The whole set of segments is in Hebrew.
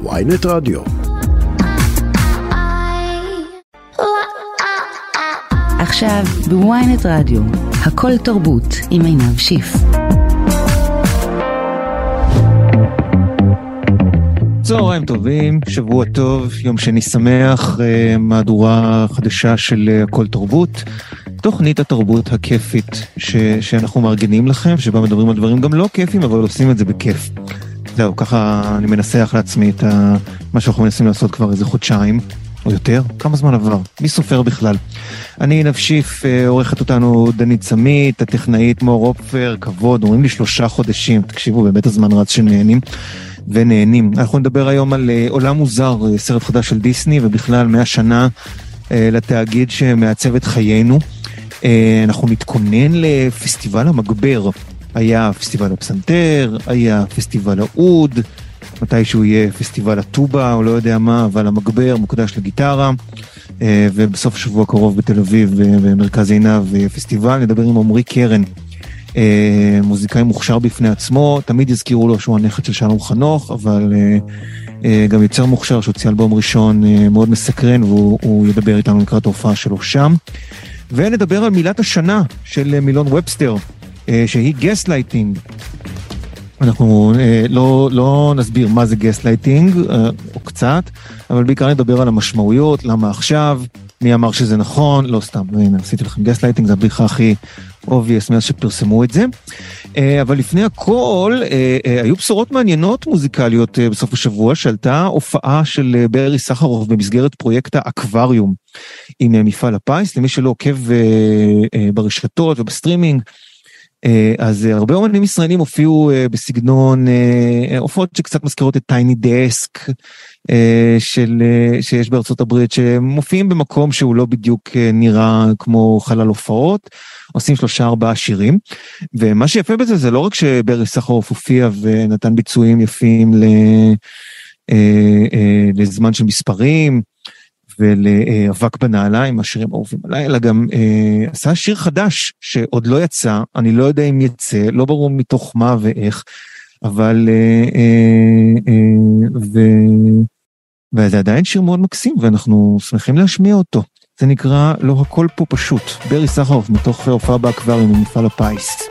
ויינט רדיו. עכשיו בוויינט רדיו, הכל תרבות עם עינב שיף. צהריים טובים, שבוע טוב, יום שני שמח, אה, מהדורה חדשה של אה, הכל תרבות. תוכנית התרבות הכיפית ש, שאנחנו מארגנים לכם, שבה מדברים על דברים גם לא כיפים, אבל עושים את זה בכיף. זהו, ככה אני מנסח לעצמי את. מה שאנחנו מנסים לעשות כבר איזה חודשיים, או יותר. כמה זמן עבר? מי סופר בכלל? אני נפשיף, אה, עורכת אותנו דנית סמית, הטכנאית מור אופר, כבוד, אומרים לי שלושה חודשים, תקשיבו, באמת הזמן רץ שנהנים. ונהנים. אנחנו נדבר היום על uh, עולם מוזר, uh, סרט חדש של דיסני, ובכלל 100 שנה לתאגיד שמעצב את חיינו. אנחנו נתכונן לפסטיבל המגבר. היה פסטיבל הפסנתר, היה פסטיבל האוד, מתישהו יהיה פסטיבל הטובה או לא יודע מה, אבל המגבר מוקדש לגיטרה. Uh, ובסוף השבוע הקרוב בתל אביב, במרכז עינב, פסטיבל, נדבר עם עמרי קרן. אה, מוזיקאי מוכשר בפני עצמו, תמיד יזכירו לו שהוא הנכד של שלום חנוך, אבל אה, אה, גם יוצר מוכשר שהוציא אלבום ראשון אה, מאוד מסקרן, והוא ידבר איתנו לקראת ההופעה שלו שם. ונדבר על מילת השנה של מילון ובסטר, אה, שהיא גסט לייטינג. אנחנו אה, לא, לא נסביר מה זה גסט לייטינג, אה, או קצת, אבל בעיקר נדבר על המשמעויות, למה עכשיו, מי אמר שזה נכון, לא סתם, הנה, עשיתי לכם גסט לייטינג, זה הבדיחה הכי obvious מאז שפרסמו את זה. אה, אבל לפני הכל, אה, אה, היו בשורות מעניינות מוזיקליות בסוף השבוע, שעלתה הופעה של ברי סחרוף במסגרת פרויקט האקווריום עם מפעל הפיס, למי שלא עוקב ברשתות ובסטרימינג. אז הרבה אומנים ישראלים הופיעו בסגנון, הופעות שקצת מזכירות את Tiny Desk של, שיש בארצות הברית, שמופיעים במקום שהוא לא בדיוק נראה כמו חלל הופעות. עושים שלושה ארבעה שירים, ומה שיפה בזה זה לא רק שברי סחרוף הופיע ונתן ביצועים יפים ל, אה, אה, לזמן של מספרים, ולאבק בנעליים, השירים האהובים עליי, אלא גם אה, עשה שיר חדש שעוד לא יצא, אני לא יודע אם יצא, לא ברור מתוך מה ואיך, אבל... אה, אה, אה, ו... וזה עדיין שיר מאוד מקסים, ואנחנו שמחים להשמיע אותו. זה נקרא לא הכל פה פשוט, ברי סחרוף מתוך הופעה באקווריום ממפעל הפיס.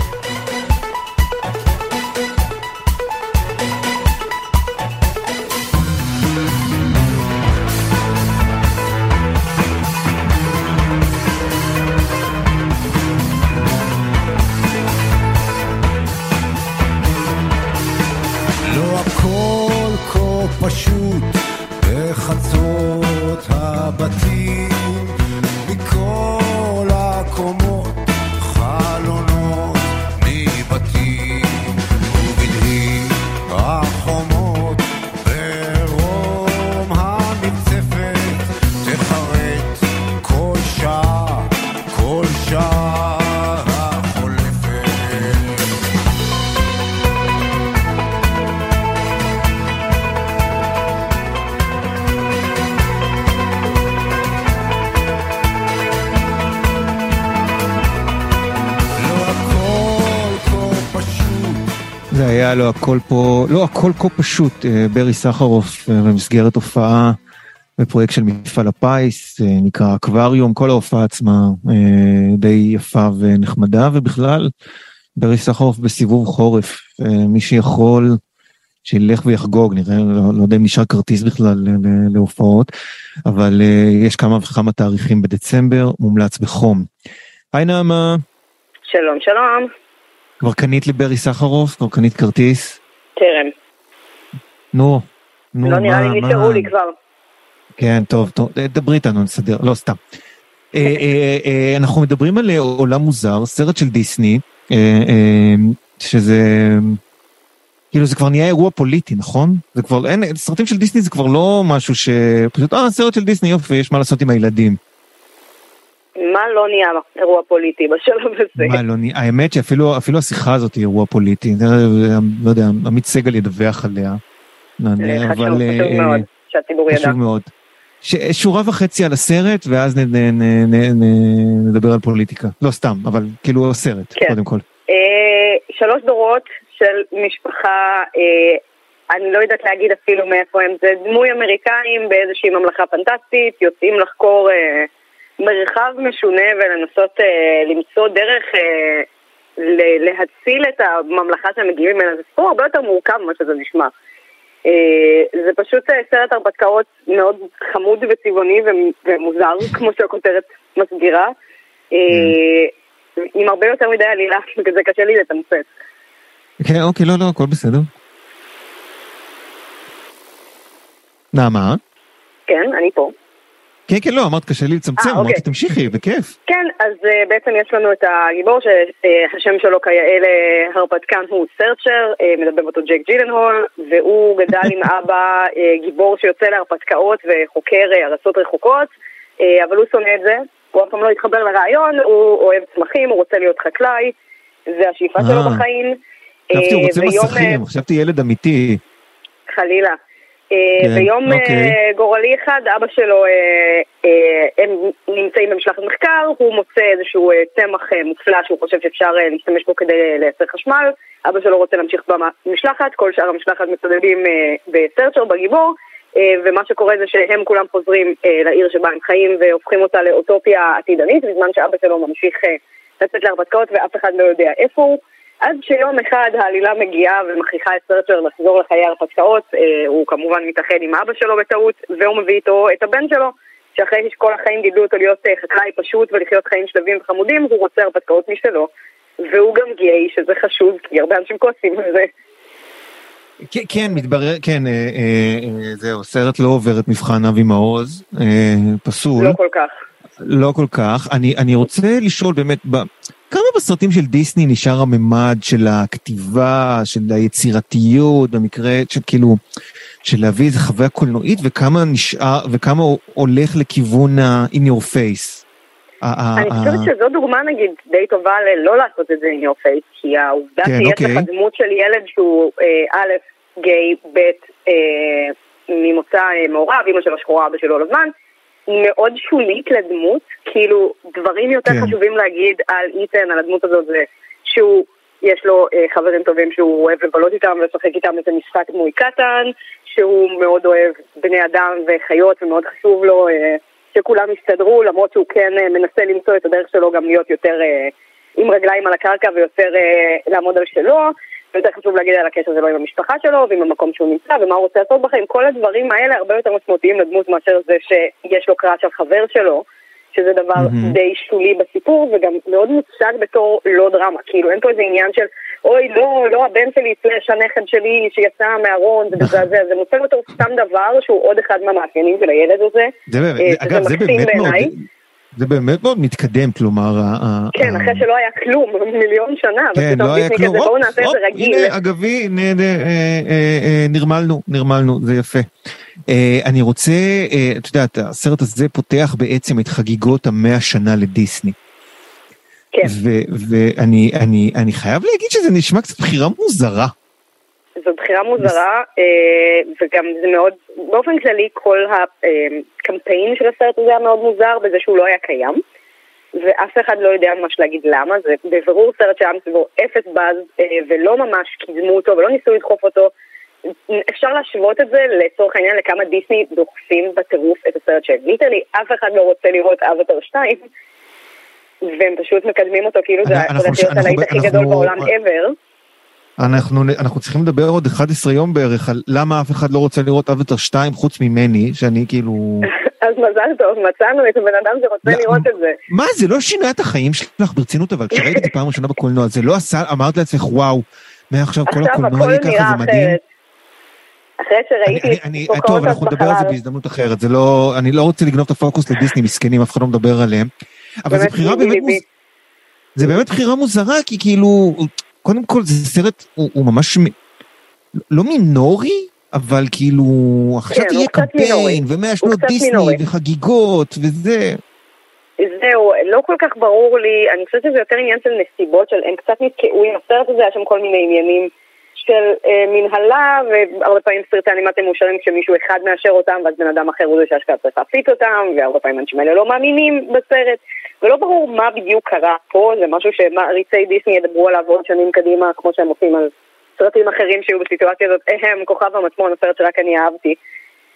בחצות הבתים. היה לו הכל פה, לא הכל כה פשוט, אה, ברי סחרוף אה, במסגרת הופעה בפרויקט של מפעל הפיס, אה, נקרא אקווריום, כל ההופעה עצמה די יפה ונחמדה, ובכלל ברי סחרוף בסיבוב חורף, מי שיכול שילך ויחגוג, נראה, לא, לא יודע אם נשאר כרטיס בכלל להופעות, אבל יש כמה וכמה תאריכים בדצמבר, מומלץ בחום. היי נעמה. שלום, שלום. כבר קנית לברי סחרוף? כבר קנית כרטיס? טרם. נו, נו, לא מה, נראה לי נשארו לי כבר. כן, טוב, טוב, דברי איתנו, נסדר, לא סתם. אה, אה, אה, אנחנו מדברים על עולם מוזר, סרט של דיסני, שזה... כאילו זה כבר נהיה אירוע פוליטי, נכון? זה כבר, אין, סרטים של דיסני זה כבר לא משהו ש... פשוט, אה, סרט של דיסני, יופי, יש מה לעשות עם הילדים. מה לא נהיה אירוע פוליטי בשלב הזה? מה לא נהיה? האמת שאפילו השיחה הזאת היא אירוע פוליטי. לא יודע, עמית סגל ידווח עליה. חשוב, חשוב אה, מאוד שהציבור ידע. חשוב מאוד. שורה וחצי על הסרט, ואז נדבר על פוליטיקה. לא סתם, אבל כאילו סרט, כן. קודם כל. אה, שלוש דורות של משפחה אה, אני לא יודעת להגיד אפילו מאיפה הם, זה דמוי אמריקאים באיזושהי ממלכה פנטסטית, יוצאים לחקור אה, מרחב משונה ולנסות אה, למצוא דרך אה, להציל את הממלכה שהם מגיעים ממנה. זה סיפור הרבה יותר מורכב ממה שזה נשמע. אה, זה פשוט אה, סרט הרפתקאות מאוד חמוד וצבעוני ומוזר, כמו שהכותרת מסבירה, אה, עם הרבה יותר מדי עלילה, וזה קשה לי לתמצת. כן, אוקיי, לא, לא, הכל בסדר. נעמה? כן, אני פה. כן, כן, לא, אמרת קשה לי לצמצם, 아, אמרתי אוקיי. תמשיכי, בכיף. כן, אז uh, בעצם יש לנו את הגיבור שהשם שלו כיאה להרפתקן הוא סרצ'ר, uh, מדבר אותו ג'ק ג'ילנהול, והוא גדל עם אבא uh, גיבור שיוצא להרפתקאות וחוקר uh, ארצות רחוקות, uh, אבל הוא שונא את זה, הוא אף פעם לא התחבר לרעיון, הוא אוהב צמחים, הוא רוצה להיות חקלאי, זה השאיפה שלו בחיים. חשבתי הוא רוצה מסכים, חשבתי ילד אמיתי. חלילה. אה, כן, ביום אוקיי. אה, גורלי אחד, אבא שלו, אה, הם נמצאים במשלחת מחקר, הוא מוצא איזשהו צמח מופלא שהוא חושב שאפשר להשתמש בו כדי לייצר חשמל, אבא שלו רוצה להמשיך במשלחת, כל שאר המשלחת מצדדים בסרצ'ר, בגיבור, ומה שקורה זה שהם כולם חוזרים לעיר שבה הם חיים והופכים אותה לאוטופיה עתידנית, בזמן שאבא שלו ממשיך לצאת להרפתקאות ואף אחד לא יודע איפה הוא. עד שיום אחד העלילה מגיעה ומכריחה את סרצ'ר לחזור לחיי הרפתקאות, אה, הוא כמובן מתאחד עם אבא שלו בטעות, והוא מביא איתו את הבן שלו, שאחרי שכל החיים גידלו אותו להיות אה, חקלאי פשוט ולחיות חיים שלווים וחמודים, הוא רוצה הרפתקאות משלו. והוא גם גיי, שזה חשוב, כי הרבה אנשים כועסים על זה. כן, מתברר, כן, אה, אה, אה, זהו, סרט לא עובר את מבחן אבי מעוז, אה, פסול. לא כל כך. לא כל כך. אני, אני רוצה לשאול באמת, ב, כמה בסרטים של דיסני נשאר הממד של הכתיבה, של היצירתיות, במקרה של כאילו, של להביא איזה חוויה קולנועית, וכמה נשאר, וכמה הולך לכיוון ה-in your face? אני חושבת שזו דוגמה נגיד די טובה ללא לעשות את זה in your face, כי העובדה כן, שיש אוקיי. לך דמות של ילד שהוא אה, א', גיי, ב', אה, ממוצא אה, מעורב, אמא שלו שחורה, אבא שלו לבן, מאוד שולית לדמות, כאילו דברים יותר כן. חשובים להגיד על איתן, על הדמות הזאת, זה שהוא, יש לו אה, חברים טובים שהוא אוהב לבלות איתם ולשחק איתם איזה משחק דמוי קטן, שהוא מאוד אוהב בני אדם וחיות ומאוד חשוב לו אה, שכולם יסתדרו, למרות שהוא כן אה, מנסה למצוא את הדרך שלו גם להיות יותר אה, עם רגליים על הקרקע ויותר אה, לעמוד על שלו. ויותר חשוב להגיד על הקשר שלו עם המשפחה שלו ועם המקום שהוא נמצא ומה הוא רוצה לעשות בחיים. כל הדברים האלה הרבה יותר משמעותיים לדמות מאשר זה שיש לו קראץ' על חבר שלו, שזה דבר mm-hmm. די שולי בסיפור וגם מאוד מוצג בתור לא דרמה. כאילו אין פה איזה עניין של אוי לא, לא הבן שלי סלש הנכד שלי שיצא מהארון זה מזעזע, זה מוצג בתור סתם דבר שהוא עוד אחד מהמאפיינים של הילד הזה. זה אה, אגב זה באמת מאוד... זה באמת מאוד מתקדם, כלומר... כן, אחרי שלא היה כלום מיליון שנה, כן, לא היה כלום, בואו נעשה את זה רגיל. הנה, אגבי, אה, אה, נרמלנו, נרמלנו, זה יפה. אה, אני רוצה, את יודעת, הסרט הזה פותח בעצם את חגיגות המאה שנה לדיסני. כן. ואני חייב להגיד שזה נשמע קצת בחירה מוזרה. זו בחירה מוזרה, אה, וגם זה מאוד, באופן כללי כל הקמפיין של הסרט הזה היה מאוד מוזר בזה שהוא לא היה קיים, ואף אחד לא יודע ממש להגיד למה, זה בבירור סרט שהיה מסביבו אפס באז, אה, ולא ממש קידמו אותו ולא ניסו לדחוף אותו. אפשר להשוות את זה לצורך העניין לכמה דיסני דוחפים בטירוף את הסרט של ליטרלי, אף אחד לא רוצה לראות אבטר 2, והם פשוט מקדמים אותו כאילו זה הלהיט הכי גדול בעולם ever. אנחנו, אנחנו צריכים לדבר עוד 11 יום בערך על למה אף אחד לא רוצה לראות אבטר 2 חוץ ממני, שאני כאילו... אז מזל טוב, מצאנו את הבן אדם שרוצה לראות את זה. מה, זה לא שינה את החיים שלך ברצינות, אבל כשראית את זה פעם ראשונה בקולנוע, זה לא עשה, אמרת לעצמך, וואו, מעכשיו כל הקולנוע יהיה ככה, זה מדהים. אחרי שראיתי את טוב, אנחנו נדבר על זה בהזדמנות אחרת, זה לא, אני לא רוצה לגנוב את הפוקוס לדיסני, מסכנים, אף אחד לא מדבר עליהם. אבל זו בחירה באמת, זה באמת בחירה מוזרה, כי כאילו, קודם כל זה סרט, הוא, הוא ממש מ... לא מינורי, אבל כאילו, עכשיו כן, תהיה קמפיין, ומאה שנות דיסני, מינורי. וחגיגות, וזה. זהו, לא כל כך ברור לי, אני חושבת שזה יותר עניין של נסיבות, של הם קצת נתקעו עם הסרט הזה, היה שם כל מיני עניינים של אה, מנהלה, והרבה פעמים סרטי אנימציה מאושרים כשמישהו אחד מאשר אותם, ואז בן אדם אחר הוא זה שאשכרה צריך להפיץ אותם, והרבה פעמים אנשים האלה לא מאמינים בסרט. ולא ברור מה בדיוק קרה פה, זה משהו שמעריצי דיסני ידברו עליו עוד שנים קדימה, כמו שהם עושים על סרטים אחרים שהיו בסיטואציה הזאת, הם כוכב המטמון, הסרט שרק אני אהבתי.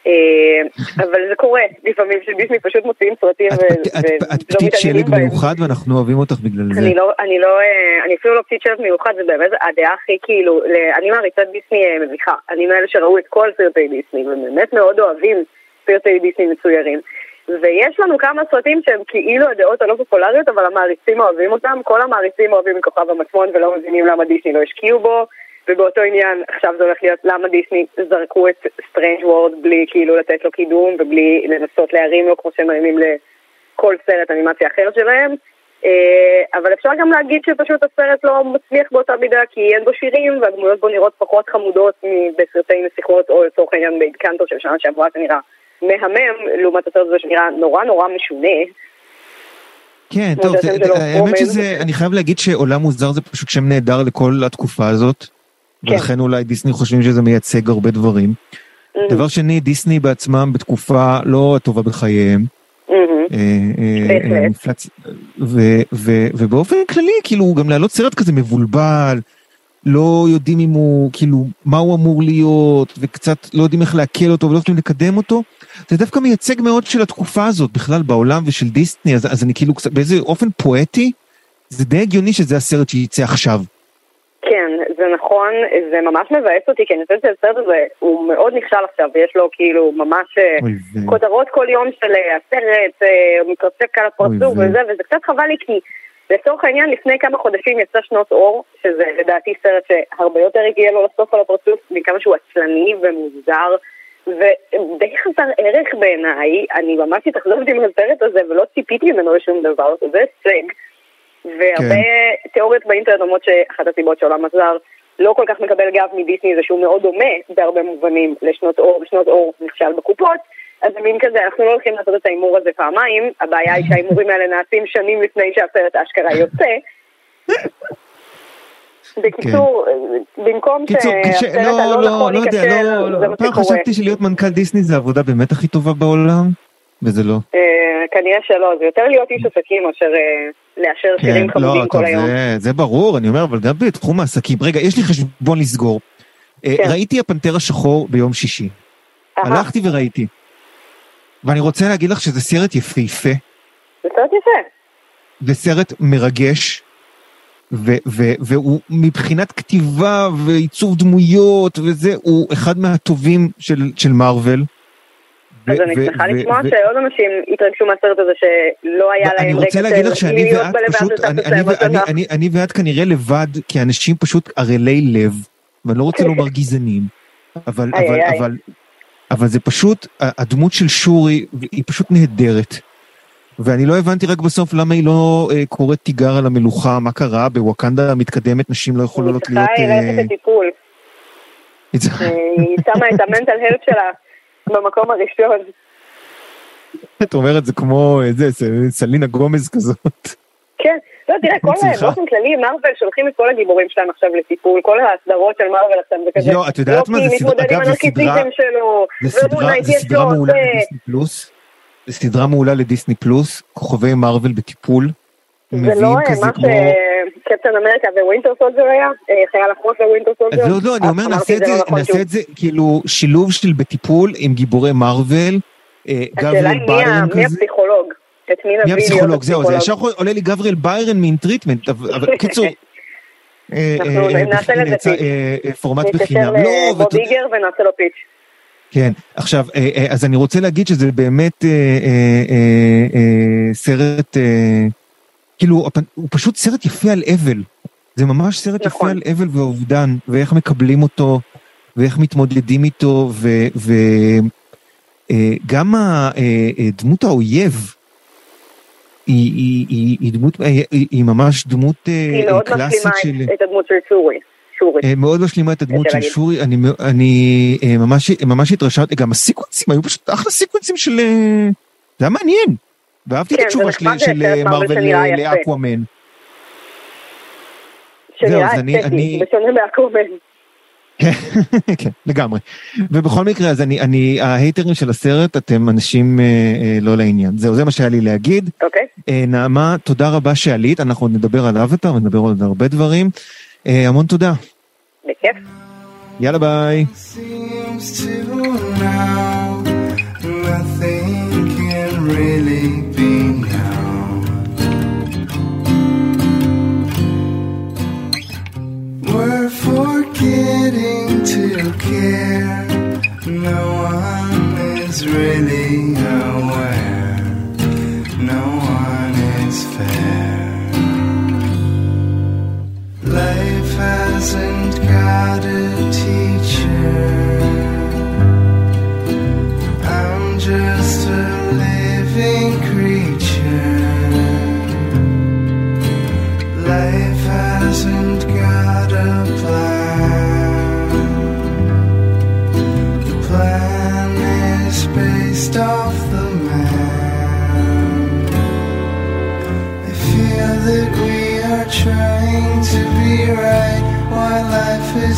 אה, אבל זה קורה לפעמים שדיסני פשוט מוציאים סרטים ולא מתעניינים בהם. את פתית שלג מיוחד ואנחנו אוהבים אותך בגלל זה. לא, אני לא, אני אפילו לא פתית שלג מיוחד, זה באמת הדעה הכי כאילו, אני מעריצת דיסני מביכה. אני מאלה שראו את כל סרטי דיסני ובאמת מאוד אוהבים סרטי דיסני מצוירים. ויש לנו כמה סרטים שהם כאילו הדעות הלא פופולריות, אבל המעריצים אוהבים אותם. כל המעריצים אוהבים כוכב המטמון ולא מבינים למה דיסני לא השקיעו בו. ובאותו עניין, עכשיו זה הולך להיות למה דיסני זרקו את Strange World בלי כאילו לתת לו קידום ובלי לנסות להרים לו כמו שהם מרימים לכל סרט אנימציה אחר שלהם. אה, אבל אפשר גם להגיד שפשוט הסרט לא מצליח באותה מידה כי אין בו שירים והדמויות בו נראות פחות חמודות בסרטי נסיכות או לצורך העניין ב Encanto של שנה שעברה שנראה מהמם לעומת הסרט הזה שנראה נורא נורא משונה. כן, טוב, האמת שזה, אני חייב להגיד שעולם מוזר זה פשוט שם נהדר לכל התקופה הזאת. כן. ולכן אולי דיסני חושבים שזה מייצג הרבה דברים. Mm-hmm. דבר שני, דיסני בעצמם בתקופה לא הטובה בחייהם. Mm-hmm. אה, אה, ובאופן כללי, כאילו, גם להעלות סרט כזה מבולבל, לא יודעים אם הוא, כאילו, מה הוא אמור להיות, וקצת לא יודעים איך לעכל אותו ולא יודעים לקדם אותו, זה דווקא מייצג מאוד של התקופה הזאת בכלל בעולם ושל דיסני, אז, אז אני כאילו באיזה אופן פואטי, זה די הגיוני שזה הסרט שיצא עכשיו. כן, זה נכון, זה ממש מבאס אותי, כי אני חושבת שהסרט הזה הוא מאוד נכשל עכשיו, ויש לו כאילו ממש אה, כותרות כל יום של אה, הסרט, אה, הוא מתרסק על הפרצוף וזה, וזה קצת חבל לי כי לצורך העניין לפני כמה חודשים יצא שנות אור, שזה לדעתי סרט שהרבה יותר הגיע לו לסוף על הפרצוף, מכמה שהוא עצלני ומוזר. ודי חסר ערך בעיניי, אני ממש התאכזבתי מהסרט הזה ולא ציפיתי ממנו לשום דבר, זה הישג. והרבה כן. תיאוריות באינטרנט אומרות שאחת הסיבות שעולם הזר לא כל כך מקבל גב מדיסני זה שהוא מאוד דומה בהרבה מובנים לשנות אור, ושנות אור נכשל בקופות, אז זה מין כזה, אנחנו לא הולכים לעשות את ההימור הזה פעמיים, הבעיה היא שההימורים האלה נעשים שנים לפני שהסרט אשכרה יוצא. בקיצור, כן. במקום שהסרט לא, הלא לא, נכון ייכשל, לא, זה מה שקורה. פעם חשבתי שלהיות מנכ"ל דיסני זה העבודה באמת הכי טובה בעולם, וזה לא. אה, כנראה שלא, זה יותר להיות איש עסקים מאשר אה, לאשר כן, שירים חמודים לא, כל היום. זה, זה ברור, אני אומר, אבל גם בתחום העסקים. רגע, יש לי חשבון לסגור. אה, כן. ראיתי הפנתר השחור ביום שישי. הלכתי וראיתי. ואני רוצה להגיד לך שזה סרט יפהפה. זה סרט יפה. וסרט מרגש. והוא מבחינת כתיבה ועיצוב דמויות וזה, הוא אחד מהטובים של, של מארוול. אז אני שמחה לשמוע שעוד אנשים התרגשו מהסרט הזה שלא היה להם אני רוצה להגיד לך שאני ואת פשוט, אני ואת כנראה לבד, כי אנשים פשוט ערלי לב, ואני לא רוצה לומר גזענים, אבל, אבל, אבל, אבל זה פשוט, הדמות של שורי היא פשוט נהדרת. ואני לא הבנתי רק בסוף למה היא לא אה, קוראת תיגר על המלוכה, מה קרה, בוואקנדה המתקדמת נשים לא יכולות להיות... היא צריכה ללכת לטיפול. היא שמה את המנטל הלט שלה במקום הראשון. את אומרת זה כמו איזה סלינה גומז כזאת. כן, לא תראה, כל באופן כללי מרוויל שולחים את כל הגיבורים שלהם עכשיו לטיפול, כל הסדרות של מרוויל עכשיו זה כזה, לא, את יודעת מה, זה סדרה, אגב זה סדרה, זה סדרה מעולה לדיסני פלוס, זה סדרה מעולה לדיסני פלוס, כוכבי מרוויל בטיפול, זה לא מה שקפטן אמריקה ווינטר סולג'ר היה, אה, חייל החמוס ווינטר סולג'ר. לא, לא, אני אומר, נעשה את זה, נכון נעשה את זה כאילו שילוב של בטיפול עם גיבורי מארוול, אה, גבריאל ביירן כזה. מי הפסיכולוג? את מי נביא הפסיכולוג? זהו, זה ישר עולה לי גבריאל ביירן מין טריטמנט, אבל קיצור. אנחנו נעשה לזה פיץ'. פורמט בחינם. נתקשר לבוביגר ונעשה לו פיץ'. כן, עכשיו, אז אני רוצה להגיד שזה באמת סרט... כאילו, הוא פשוט סרט יפה על אבל. זה ממש סרט נכון. יפה על אבל ואובדן, ואיך מקבלים אותו, ואיך מתמודדים איתו, וגם אה, אה, דמות האויב, היא, היא, היא, היא דמות, היא, היא ממש דמות היא מאוד קלאסית של... היא מאוד משלימה את הדמות של שורי. שורי. מאוד משלימה את הדמות של שורי, אני, אני ממש, ממש התרשמתי, גם הסיקוונסים היו פשוט אחלה סיקוונסים של... זה היה מעניין. ואהבתי את כן, התשובה שלי של מרוויל לאקוואמן. שנראה אסתטי, בשונה מאקוואמן. כן, לגמרי. ובכל מקרה, אז אני, אני, ההייטרים של הסרט, אתם אנשים אה, אה, לא לעניין. זהו, זה מה שהיה לי להגיד. אוקיי. אה, נעמה, תודה רבה שעלית, אנחנו עוד נדבר על אבטר ונדבר על הרבה דברים. אה, המון תודה. בכיף. יאללה ביי. We're forgetting to care. No one is really aware.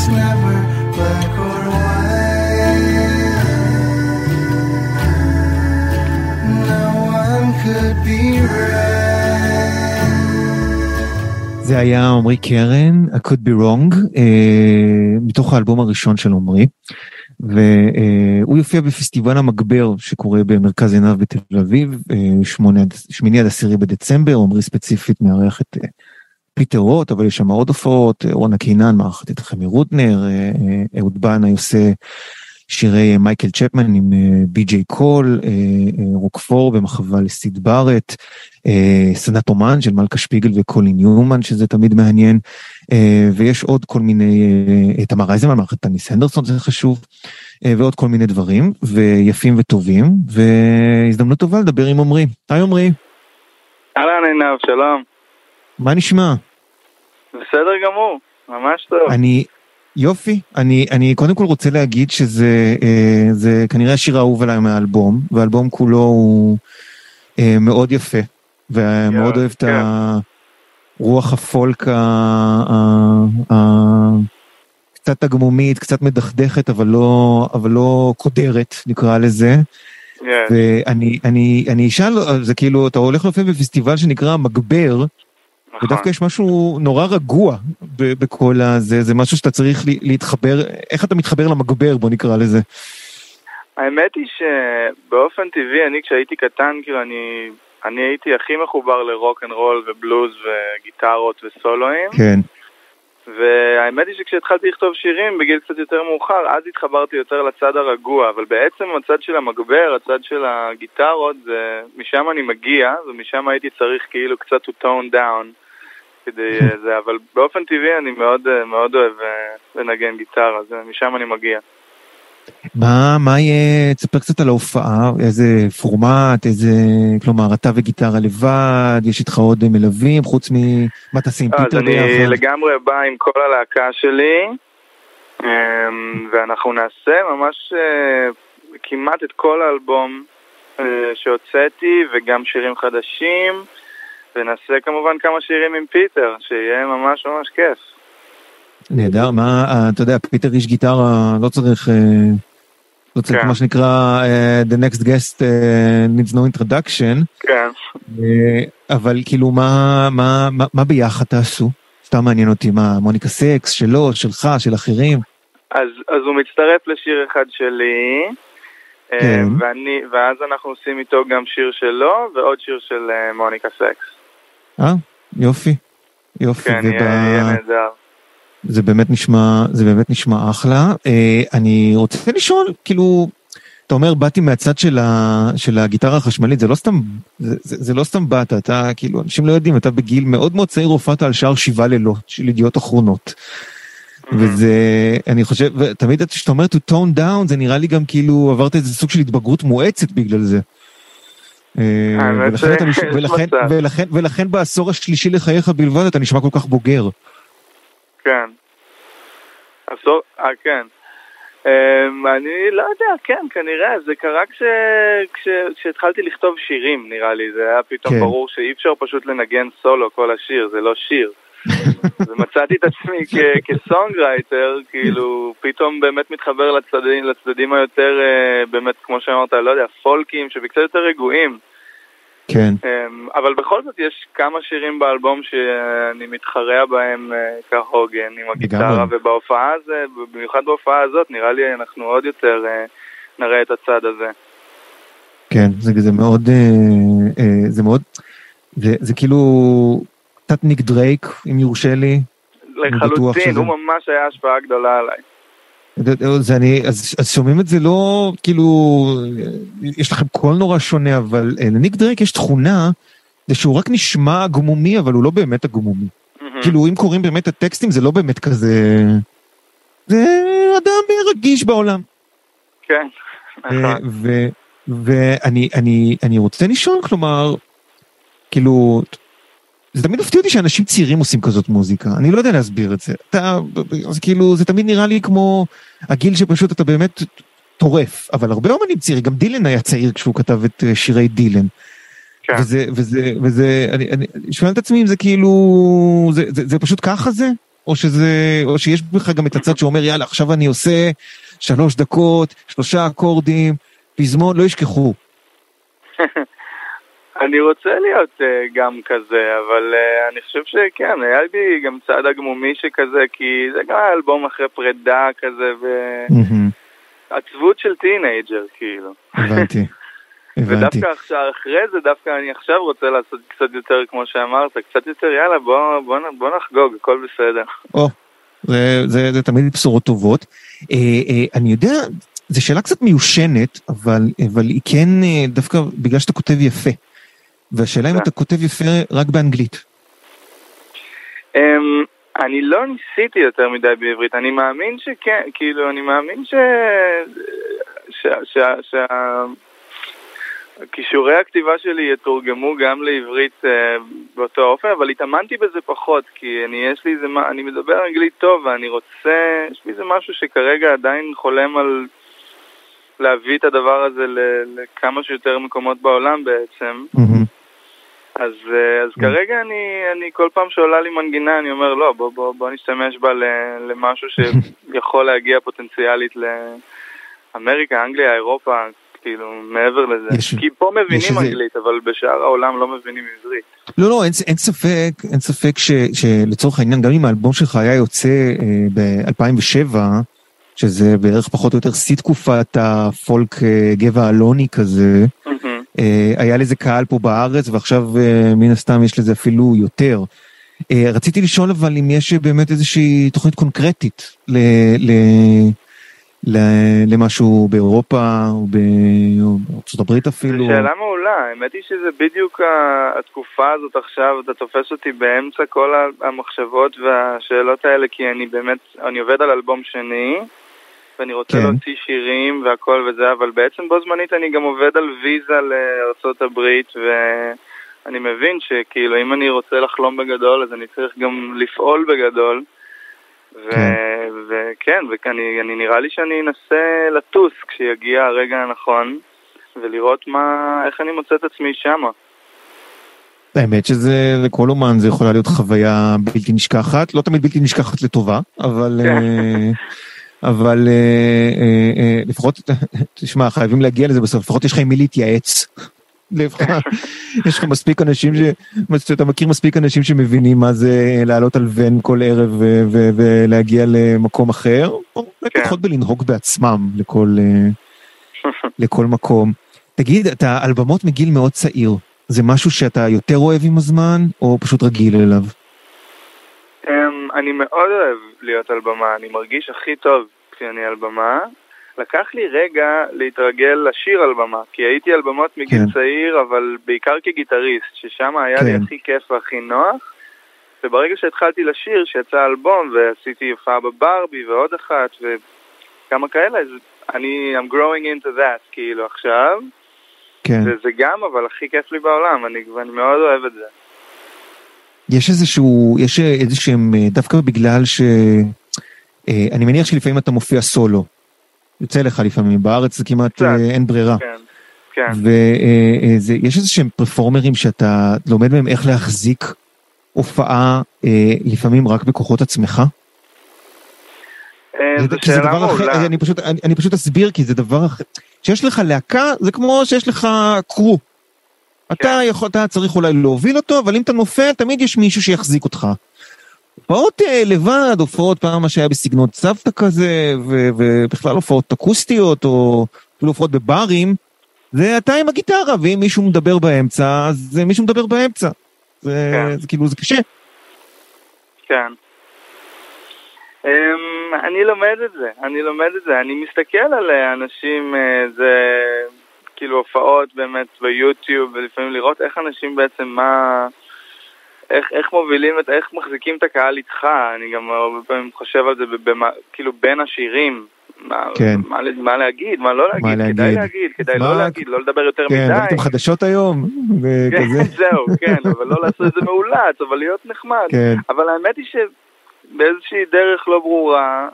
זה היה עמרי קרן, I could be wrong, uh, מתוך האלבום הראשון של עמרי. והוא יופיע בפסטיבל המגבר שקורה במרכז עיניו בתל אביב, uh, שמונה, שמיני עד עשירי בדצמבר, עמרי ספציפית מארח את פיטר רוט, אבל יש שם עוד הופעות, רונה קינן מארחת את חמי רודנר, uh, אהוד בנאי עושה שירי מייקל צ'פמן עם בי.ג'יי קול, רוקפור במחווה לסיד בארט, סנאט אומן של מלכה שפיגל וקולין ניומן שזה תמיד מעניין, ויש עוד כל מיני, תמר רייזמן מארחת טניס הנדרסון זה חשוב, ועוד כל מיני דברים, ויפים וטובים, והזדמנות טובה לדבר עם עמרי. היי עמרי. אהלן עינב, שלום. מה נשמע? בסדר גמור, ממש טוב. אני, יופי, אני, אני קודם כל רוצה להגיד שזה אה, זה כנראה השיר האהוב עליי מהאלבום, והאלבום כולו הוא אה, מאוד יפה, ומאוד yeah, אוהב את yeah. הרוח הפולק ה, ה, ה, קצת הגמומית, קצת מדכדכת, אבל לא, אבל לא קודרת, נקרא לזה. Yeah. ואני אני, אני אשאל, זה כאילו, אתה הולך להופיע בפסטיבל שנקרא מגבר, נכון. ודווקא יש משהו נורא רגוע בכל הזה, זה משהו שאתה צריך להתחבר, איך אתה מתחבר למגבר, בוא נקרא לזה. האמת היא שבאופן טבעי, אני כשהייתי קטן, כאילו אני, אני הייתי הכי מחובר לרוק אנד רול ובלוז וגיטרות וסולואים. כן. והאמת היא שכשהתחלתי לכתוב שירים בגיל קצת יותר מאוחר, אז התחברתי יותר לצד הרגוע, אבל בעצם הצד של המגבר, הצד של הגיטרות, זה, משם אני מגיע, ומשם הייתי צריך כאילו קצת to tone down כדי זה, אבל באופן טבעי אני מאוד, מאוד אוהב לנגן גיטרה, זה, משם אני מגיע. מה, מה יהיה, תספר קצת על ההופעה, איזה פורמט, איזה, כלומר, אתה וגיטרה לבד, יש איתך עוד מלווים, חוץ ממה תעשה עם פיטר ביחד? אז אני לגמרי בא עם כל הלהקה שלי, ואנחנו נעשה ממש כמעט את כל האלבום שהוצאתי, וגם שירים חדשים, ונעשה כמובן כמה שירים עם פיטר, שיהיה ממש ממש כיף. נהדר, מה, אתה יודע, פיטר איש גיטרה, לא צריך, לא צריך מה שנקרא The next guest needs no introduction. כן. אבל כאילו, מה ביחד תעשו? סתם מעניין אותי, מה, מוניקה סקס, שלו, שלך, של אחרים? אז הוא מצטרף לשיר אחד שלי, כן. ואז אנחנו עושים איתו גם שיר שלו, ועוד שיר של מוניקה סקס. אה, יופי, יופי. כן, יהיה נהדר. זה באמת נשמע, זה באמת נשמע אחלה. אני רוצה לשאול, כאילו, אתה אומר, באתי מהצד של, ה, של הגיטרה החשמלית, זה לא סתם, זה, זה, זה לא סתם באת, אתה, כאילו, אנשים לא יודעים, אתה בגיל מאוד מאוד צעיר הופעת על שער שבעה לילות של ידיעות אחרונות. וזה, אני חושב, תמיד כשאתה אומר to tone down, זה נראה לי גם כאילו עברת איזה סוג של התבגרות מואצת בגלל זה. ולכן, אתה, ולכן, ולכן, ולכן בעשור השלישי לחייך בלבד אתה נשמע כל כך בוגר. כן. עשור, אה כן. Um, אני לא יודע, כן, כנראה, זה קרה כש, כש, כשהתחלתי לכתוב שירים, נראה לי, זה היה פתאום כן. ברור שאי אפשר פשוט לנגן סולו כל השיר, זה לא שיר. ומצאתי את עצמי כ- כסונגרייטר, כאילו, פתאום באמת מתחבר לצדדים, לצדדים היותר, באמת, כמו שאמרת, לא יודע, פולקים, שבקצת יותר רגועים. כן. אבל בכל זאת יש כמה שירים באלבום שאני מתחרע בהם כהוגן עם הגיטרה, ובהופעה הזה, במיוחד בהופעה הזאת, נראה לי אנחנו עוד יותר נראה את הצד הזה. כן, זה, זה מאוד, זה מאוד, זה, זה כאילו קצת ניק דרייק, אם יורשה לי. לחלוטין, הוא ממש היה השפעה גדולה עליי. זה אני, אז, אז שומעים את זה לא, כאילו, יש לכם קול נורא שונה, אבל לניק דרייק יש תכונה, זה שהוא רק נשמע עגמומי, אבל הוא לא באמת עגמומי. Mm-hmm. כאילו, אם קוראים באמת את הטקסטים, זה לא באמת כזה... זה אדם רגיש בעולם. כן, נכון. ואני אני, אני רוצה לשאול, כלומר, כאילו, זה תמיד מפתיע אותי שאנשים צעירים עושים כזאת מוזיקה, אני לא יודע להסביר את זה. אתה, זה כאילו, זה תמיד נראה לי כמו הגיל שפשוט אתה באמת טורף, אבל הרבה אומנים צעירים, גם דילן היה צעיר כשהוא כתב את שירי דילן. כן. וזה, וזה, וזה, אני, אני שואל את עצמי אם זה כאילו, זה, זה, זה פשוט ככה זה? או שזה, או שיש בך גם את הצד שאומר יאללה עכשיו אני עושה שלוש דקות, שלושה אקורדים, פזמון, לא ישכחו. אני רוצה להיות uh, גם כזה, אבל uh, אני חושב שכן, היה לי גם צד עגמומי שכזה, כי זה גם היה אלבום אחרי פרידה כזה, ועצבות של teenager, כאילו. הבנתי. הבנתי. ודווקא עכשיו, אחרי זה, דווקא אני עכשיו רוצה לעשות קצת יותר, כמו שאמרת, קצת יותר, יאללה, בוא, בוא, בוא נחגוג, הכל בסדר. או, זה, זה, זה תמיד בשורות טובות. אה, אה, אני יודע, זו שאלה קצת מיושנת, אבל, אבל היא כן, אה, דווקא בגלל שאתה כותב יפה. והשאלה אם אתה כותב יפה רק באנגלית. אמ, אני לא ניסיתי יותר מדי בעברית, אני מאמין שכן, כאילו, אני מאמין ש... כישורי הכתיבה שלי יתורגמו גם לעברית uh, באותו אופן, אבל התאמנתי בזה פחות, כי אני, יש לי איזה, אני מדבר אנגלית טוב ואני רוצה, יש לי איזה משהו שכרגע עדיין חולם על להביא את הדבר הזה לכמה שיותר מקומות בעולם בעצם. Mm-hmm. אז, אה, אז mm. כרגע אני, אני כל פעם שעולה לי מנגינה אני אומר לא בוא, בוא, בוא נשתמש בה למשהו שיכול להגיע פוטנציאלית לאמריקה, אנגליה, אירופה, כאילו מעבר לזה. יש, כי פה מבינים אנגלית שזה... אבל בשאר העולם לא מבינים עברית. לא לא אין, אין ספק אין ספק ש, שלצורך העניין גם אם האלבום שלך היה יוצא אה, ב-2007 שזה בערך פחות או יותר שיא תקופת הפולק אה, גבע אלוני כזה. Mm-hmm. אה, היה לזה קהל פה בארץ ועכשיו אה, מן הסתם יש לזה אפילו יותר. אה, רציתי לשאול אבל אם יש באמת איזושהי תוכנית קונקרטית ל, ל, ל, למשהו באירופה או בארצות הברית אפילו. שאלה מעולה, האמת היא שזה בדיוק התקופה הזאת עכשיו, אתה תופס אותי באמצע כל המחשבות והשאלות האלה כי אני באמת, אני עובד על אלבום שני. ואני רוצה כן. להוציא שירים והכל וזה, אבל בעצם בו זמנית אני גם עובד על ויזה לארה"ב ואני מבין שכאילו אם אני רוצה לחלום בגדול אז אני צריך גם לפעול בגדול. כן. וכן, ואני נראה לי שאני אנסה לטוס כשיגיע הרגע הנכון ולראות מה, איך אני מוצא את עצמי שמה. האמת שזה לכל אומן זה יכולה להיות חוויה בלתי נשכחת, לא תמיד בלתי נשכחת לטובה, אבל כן. אה, אבל אה, אה, אה, לפחות, תשמע, חייבים להגיע לזה בסוף, לפחות יש לך עם מי להתייעץ. יש לך מספיק אנשים ש... אתה מכיר מספיק אנשים שמבינים מה זה לעלות על ון כל ערב ולהגיע למקום אחר, או כן. לפחות בלנהוג בעצמם לכל, לכל מקום. תגיד, אתה אלבמות מגיל מאוד צעיר, זה משהו שאתה יותר אוהב עם הזמן, או פשוט רגיל אליו? אמ, אני מאוד אוהב להיות על במה, אני מרגיש הכי טוב כשאני על במה. לקח לי רגע להתרגל לשיר על במה, כי הייתי על במות מגיל כן. צעיר, אבל בעיקר כגיטריסט, ששם היה כן. לי הכי כיף והכי נוח. וברגע שהתחלתי לשיר, שיצא אלבום, ועשיתי הופעה בברבי ועוד אחת, וכמה כאלה, אז אני, I'm growing into that, כאילו עכשיו. כן. וזה גם, אבל הכי כיף לי בעולם, אני, ואני מאוד אוהב את זה. יש איזשהו, יש איזה שהם, אה, דווקא בגלל ש... אה, אני מניח שלפעמים אתה מופיע סולו. יוצא לך לפעמים, בארץ זה כמעט אה, אין ברירה. כן, כן. ויש איזה שהם פרפורמרים שאתה לומד מהם איך להחזיק הופעה לפעמים רק בכוחות עצמך? זו שאלה מעולה. אני פשוט, אני, אני פשוט אסביר כי זה דבר אחר. כשיש לך להקה זה כמו שיש לך קרו. אתה, כן. יכול, אתה צריך אולי להוביל אותו, אבל אם אתה נופל, תמיד יש מישהו שיחזיק אותך. הופעות אה, לבד, הופעות פעם מה שהיה בסגנון סבתא כזה, ובכלל הופעות אקוסטיות, או אפילו הופעות בברים, זה אתה עם הגיטרה, ואם מישהו מדבר באמצע, אז מישהו מדבר באמצע. זה, כן. זה כאילו, זה קשה. כן. Um, אני לומד את זה, אני לומד את זה, אני מסתכל על אנשים, uh, זה כאילו הופעות באמת ביוטיוב, ולפעמים לראות איך אנשים בעצם, מה... איך, איך מובילים את, איך מחזיקים את הקהל איתך, אני גם הרבה פעמים חושב על זה במה, כאילו בין השירים, מה, כן. מה, מה להגיד, מה לא להגיד, מה כדאי להגיד, להגיד כדאי מה... לא להגיד, לא לדבר יותר כן, מדי. כן, ראיתם חדשות היום? כן, זהו, כן, אבל לא לעשות את זה מאולץ, אבל להיות נחמד. כן. אבל האמת היא שבאיזושהי דרך לא ברורה,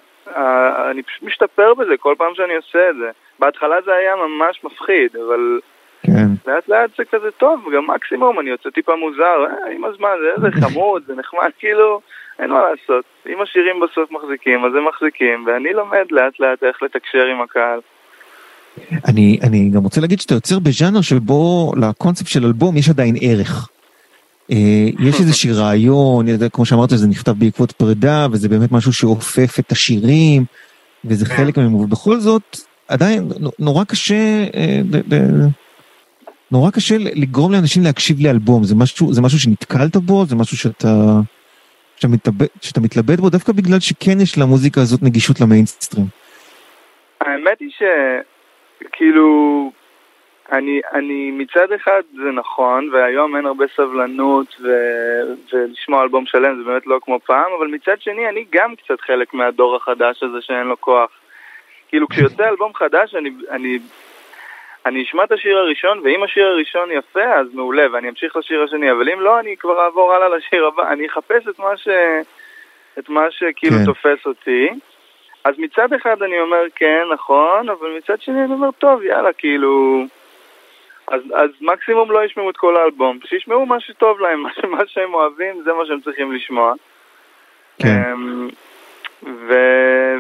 אני פשוט משתפר בזה כל פעם שאני עושה את זה. בהתחלה זה היה ממש מפחיד, אבל כן. לאט לאט זה כזה טוב, גם מקסימום אני יוצא טיפה מוזר, אה, עם הזמן זה איזה חמוד, זה נחמד, כאילו, אין מה לעשות. אם השירים בסוף מחזיקים, אז הם מחזיקים, ואני לומד לאט לאט איך לתקשר עם הקהל. אני, אני גם רוצה להגיד שאתה יוצר בז'אנר שבו לקונספט של אלבום יש עדיין ערך. אה, יש איזשהו רעיון, כמו שאמרת, זה נכתב בעקבות פרידה, וזה באמת משהו שאופף את השירים, וזה כן. חלק מהם, ובכל זאת, עדיין נורא קשה, אה, נורא קשה לגרום לאנשים להקשיב לאלבום, זה משהו, זה משהו שנתקלת בו, זה משהו שאתה, שאתה, מתלבט, שאתה מתלבט בו דווקא בגלל שכן יש למוזיקה הזאת נגישות למיינסטרים. האמת היא שכאילו, אני, אני מצד אחד זה נכון, והיום אין הרבה סבלנות ו, ולשמוע אלבום שלם זה באמת לא כמו פעם, אבל מצד שני אני גם קצת חלק מהדור החדש הזה שאין לו כוח. כאילו כשיוצא אלבום חדש אני, אני, אני אשמע את השיר הראשון, ואם השיר הראשון יפה אז מעולה, ואני אמשיך לשיר השני, אבל אם לא אני כבר אעבור הלאה לשיר הבא, אני אחפש את מה, ש... את מה שכאילו כן. תופס אותי. אז מצד אחד אני אומר כן, נכון, אבל מצד שני אני אומר טוב, יאללה, כאילו... אז, אז מקסימום לא ישמעו את כל האלבום, שישמעו מה שטוב להם, מה שהם אוהבים, זה מה שהם צריכים לשמוע. כן. אמ, ו...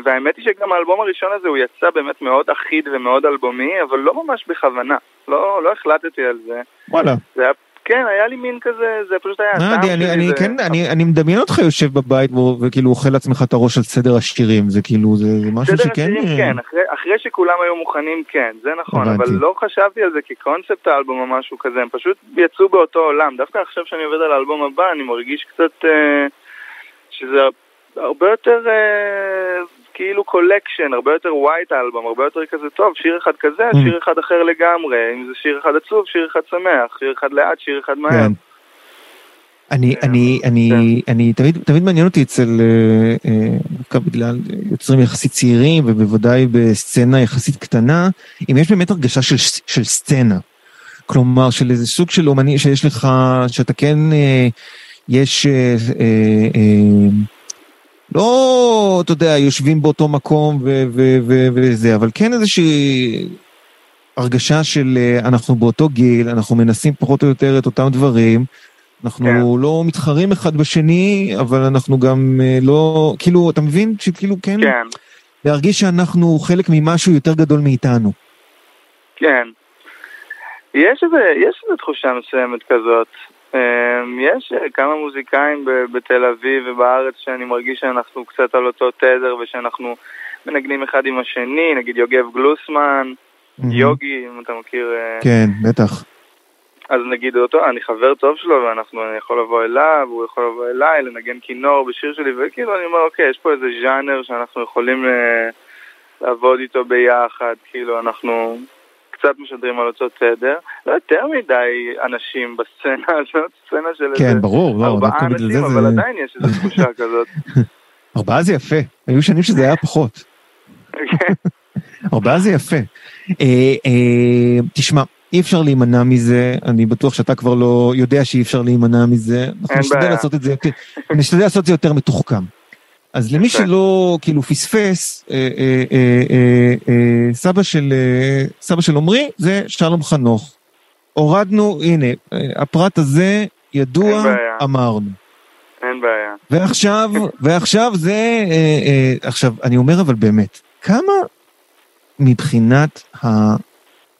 והאמת היא שגם האלבום הראשון הזה הוא יצא באמת מאוד אחיד ומאוד אלבומי, אבל לא ממש בכוונה. לא, לא החלטתי על זה. וואלה. זה היה, כן, היה לי מין כזה, זה פשוט היה... אה, אני, אני, אני, זה... כן, אני, אני מדמיין אותך יושב בבית וכאילו אוכל לעצמך את הראש על סדר השירים, זה כאילו, זה, זה משהו סדר שכן... סדר השירים כן, אחרי, אחרי שכולם היו מוכנים כן, זה נכון, הבנתי. אבל לא חשבתי על זה כקונספט האלבום או משהו כזה, הם פשוט יצאו באותו עולם. דווקא עכשיו שאני עובד על האלבום הבא, אני מרגיש קצת... אה, שזה הרבה יותר אה, כאילו collection, הרבה יותר White Album, הרבה יותר כזה טוב, שיר אחד כזה, mm. שיר אחד אחר לגמרי, אם זה שיר אחד עצוב, שיר אחד שמח, שיר אחד לאט, שיר אחד מהר. כן. אני, כן. אני, אני, כן. אני, תמיד, תמיד מעניין אותי אצל, אה, אה, דווקא בגלל יוצרים יחסית צעירים ובוודאי בסצנה יחסית קטנה, אם יש באמת הרגשה של, של סצנה. כלומר, של איזה סוג של אומני שיש לך, שאתה כן, יש, לא, אתה יודע, יושבים באותו מקום וזה, אבל כן איזושהי הרגשה של אה, אנחנו באותו גיל, אנחנו מנסים פחות או יותר את אותם דברים, אנחנו כן. לא מתחרים אחד בשני, אבל אנחנו גם אה, לא, כאילו, אתה מבין? שכאילו כן, כן. להרגיש שאנחנו חלק ממשהו יותר גדול מאיתנו. כן. יש איזה, יש איזה תחושה מסוימת כזאת. אמ, יש כמה מוזיקאים בתל אביב ובארץ שאני מרגיש שאנחנו קצת על אותו תדר ושאנחנו מנגנים אחד עם השני, נגיד יוגב גלוסמן, יוגי, אם אתה מכיר. אה, כן, בטח. אז נגיד אותו, אני חבר טוב שלו ואנחנו, אני יכול לבוא אליו, הוא יכול לבוא אליי, לנגן כינור בשיר שלי, וכאילו אני אומר, אוקיי, יש פה איזה ז'אנר שאנחנו יכולים אה, לעבוד איתו ביחד, כאילו אנחנו קצת משדרים על אותו תדר. לא יותר מדי אנשים בסצנה הזאת, סצנה של כן, איזה ברור, לא, ארבעה אנשים, זה אבל זה... עדיין יש איזו תחושה כזאת. ארבעה זה יפה, היו שנים שזה היה פחות. כן. ארבעה זה יפה. אה, אה, תשמע, אי אפשר להימנע מזה, אני בטוח שאתה כבר לא יודע שאי אפשר להימנע מזה. אנחנו נשתדל לעשות את זה יותר, נשתדל לעשות את זה יותר מתוחכם. אז למי שלא כאילו פספס, אה, אה, אה, סבא של סבא של עמרי זה שלום חנוך. הורדנו, הנה, הפרט הזה ידוע, אמרנו. אין בעיה. ועכשיו, ועכשיו זה, עכשיו, אני אומר אבל באמת, כמה מבחינת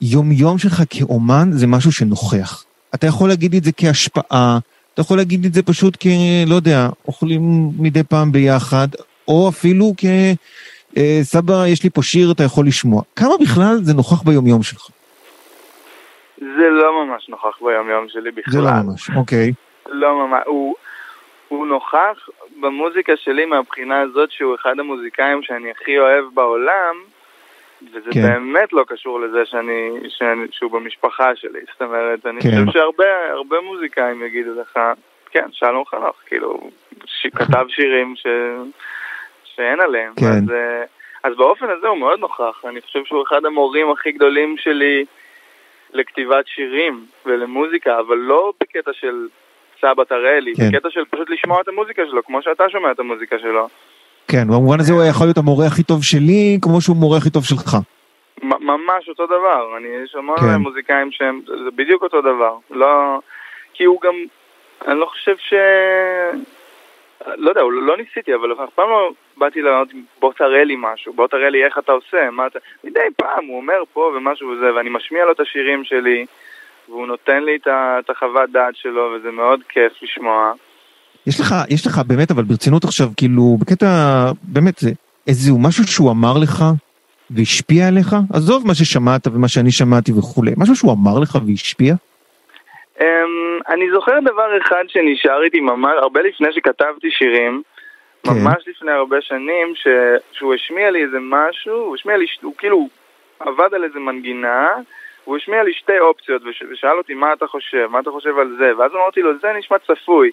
היומיום שלך כאומן זה משהו שנוכח? אתה יכול להגיד את זה כהשפעה, אתה יכול להגיד את זה פשוט כ... לא יודע, אוכלים מדי פעם ביחד, או אפילו כ... אה, סבא, יש לי פה שיר, אתה יכול לשמוע. כמה בכלל זה נוכח ביומיום שלך? זה לא ממש נוכח ביומיום שלי בכלל. זה לא ממש, אוקיי. לא ממש, הוא, הוא נוכח במוזיקה שלי מהבחינה הזאת שהוא אחד המוזיקאים שאני הכי אוהב בעולם, וזה כן. באמת לא קשור לזה שאני, שאני, שהוא במשפחה שלי. זאת אומרת, אני כן. חושב שהרבה מוזיקאים יגידו לך, כן, שלום חנוך, כאילו, שכתב שירים ש... שאין עליהם. כן. אז, אה, אז באופן הזה הוא מאוד נוכח. אני חושב שהוא אחד המורים הכי גדולים שלי לכתיבת שירים ולמוזיקה, אבל לא בקטע של סבא תראה לי, כן. בקטע של פשוט לשמוע את המוזיקה שלו, כמו שאתה שומע את המוזיקה שלו. כן, במובן הזה הוא יכול להיות המורה הכי טוב שלי, כמו שהוא מורה הכי טוב שלך. ממש אותו דבר, אני, יש המון כן. מוזיקאים שהם, זה בדיוק אותו דבר. לא, כי הוא גם, אני לא חושב ש... לא יודע, לא ניסיתי, אבל אף פעם לא באתי לענות, בוא תראה לי משהו, בוא תראה לי איך אתה עושה, מה אתה... מדי פעם הוא אומר פה ומשהו וזה, ואני משמיע לו את השירים שלי, והוא נותן לי את החוות דעת שלו, וזה מאוד כיף לשמוע. יש לך, יש לך באמת, אבל ברצינות עכשיו, כאילו, בקטע, באמת, זה איזשהו משהו שהוא אמר לך והשפיע עליך? עזוב מה ששמעת ומה שאני שמעתי וכולי, משהו שהוא אמר לך והשפיע? Um, אני זוכר דבר אחד שנשאר איתי ממש, הרבה לפני שכתבתי שירים, כן. ממש לפני הרבה שנים, ש... שהוא השמיע לי איזה משהו, הוא השמיע לי, הוא כאילו עבד על איזה מנגינה, הוא השמיע לי שתי אופציות וש... ושאל אותי מה אתה חושב, מה אתה חושב על זה, ואז אמרתי לו זה נשמע צפוי.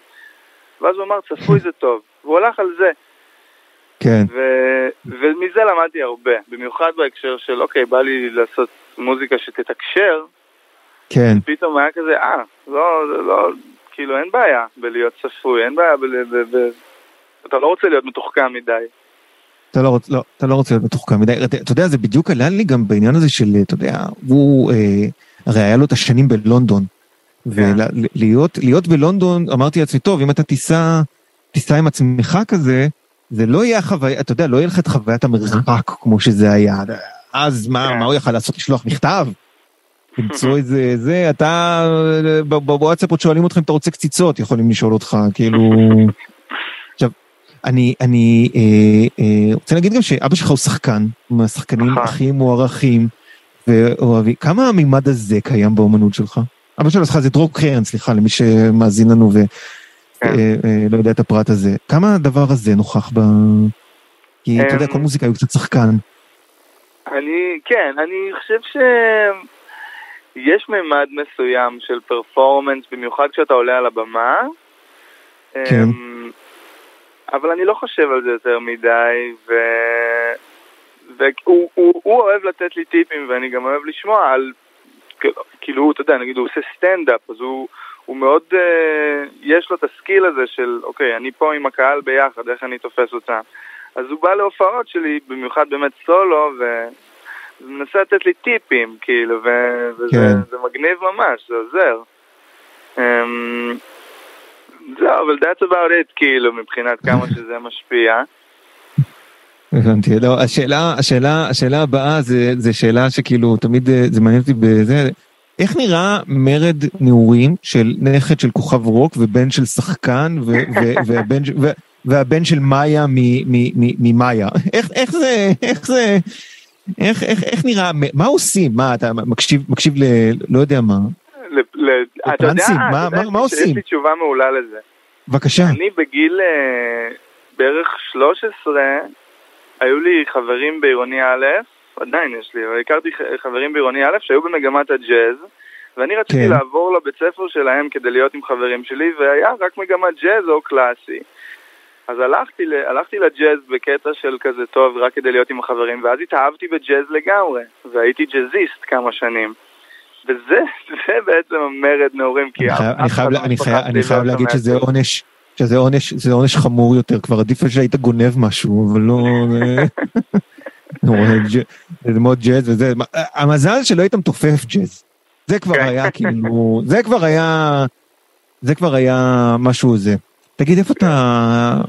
ואז הוא אמר צפוי זה טוב, והוא הלך על זה. כן. ו... ומזה למדתי הרבה, במיוחד בהקשר של אוקיי, בא לי לעשות מוזיקה שתתקשר, כן. פתאום היה כזה, אה, לא, לא, כאילו אין בעיה בלהיות צפוי, אין בעיה ב... ב, ב אתה לא רוצה להיות מתוחכם מדי. אתה לא, רוצ, לא, אתה לא רוצה להיות מתוחכם מדי. אתה, אתה יודע, זה בדיוק עלה לי גם בעניין הזה של, אתה יודע, הוא, אה, הרי היה לו את השנים בלונדון. כן. ולהיות להיות בלונדון, אמרתי לעצמי, טוב, אם אתה תיסע, תיסע עם עצמך כזה, זה לא יהיה החוויה, אתה יודע, לא יהיה לך את חוויית המרחק כמו שזה היה. אז מה, כן. מה הוא יכל לעשות? לשלוח מכתב? למצוא איזה, זה, אתה, בוואטסאפ עוד שואלים אותך אם אתה רוצה קציצות, יכולים לשאול אותך, כאילו... עכשיו, אני, אני אה, אה, רוצה להגיד גם שאבא שלך הוא שחקן, מהשחקנים נכון. הכי מוערכים ואוהבים. כמה המימד הזה קיים באומנות שלך? אבא שלך זה דרור קרן, סליחה, למי שמאזין לנו ולא כן. אה, אה, יודע את הפרט הזה. כמה הדבר הזה נוכח ב... כי אתה יודע, כל אמ, מוזיקה הוא קצת שחקן. אני, כן, אני חושב ש... יש ממד מסוים של פרפורמנס, במיוחד כשאתה עולה על הבמה. כן. אמ, אבל אני לא חושב על זה יותר מדי, ו... והוא הוא, הוא אוהב לתת לי טיפים ואני גם אוהב לשמוע על, כאילו, אתה יודע, נגיד הוא עושה סטנדאפ, אז הוא, הוא מאוד, uh, יש לו את הסקיל הזה של, אוקיי, אני פה עם הקהל ביחד, איך אני תופס אותם. אז הוא בא להופעות שלי, במיוחד באמת סולו, ו... מנסה לתת לי טיפים, כאילו, ו- וזה כן. מגניב ממש, זה עוזר. Um, זהו, אבל that's about it, כאילו, מבחינת כמה שזה משפיע. הבנתי, לא, השאלה, השאלה, השאלה הבאה זה, זה שאלה שכאילו תמיד אה, זה מעניין אותי בזה, איך נראה מרד נעורים של נכד של כוכב רוק ובן של שחקן ו, ו, והבן, ו, והבן של מאיה ממאיה? איך, איך זה, איך זה, איך, איך, איך נראה, מה עושים? מה, אתה מקשיב, מקשיב ל... לא יודע מה. אתה יודע, מה, מה, מה עושים? יש לי תשובה מעולה לזה. בבקשה. אני בגיל אה, בערך 13, היו לי חברים בעירוני א', עדיין יש לי, אבל הכרתי חברים בעירוני א' שהיו במגמת הג'אז, ואני רציתי כן. לעבור לבית ספר שלהם כדי להיות עם חברים שלי, והיה רק מגמת ג'אז או קלאסי. אז הלכתי, הלכתי לג'אז בקטע של כזה טוב רק כדי להיות עם החברים, ואז התאהבתי בג'אז לגמרי, והייתי ג'אזיסט כמה שנים. וזה זה בעצם המרד נעורים, כי אני חייב, אני חייב, אני חייב, אני חייב להגיד שזה עונש, שזה עונש, זה עונש חמור יותר, כבר עדיף שהיית גונב משהו, אבל לא... זה מאוד ג'אז וזה, המזל שלא היית מתופף ג'אז. זה כבר כן. היה כאילו, זה כבר היה, זה כבר היה משהו זה. תגיד, איפה אתה...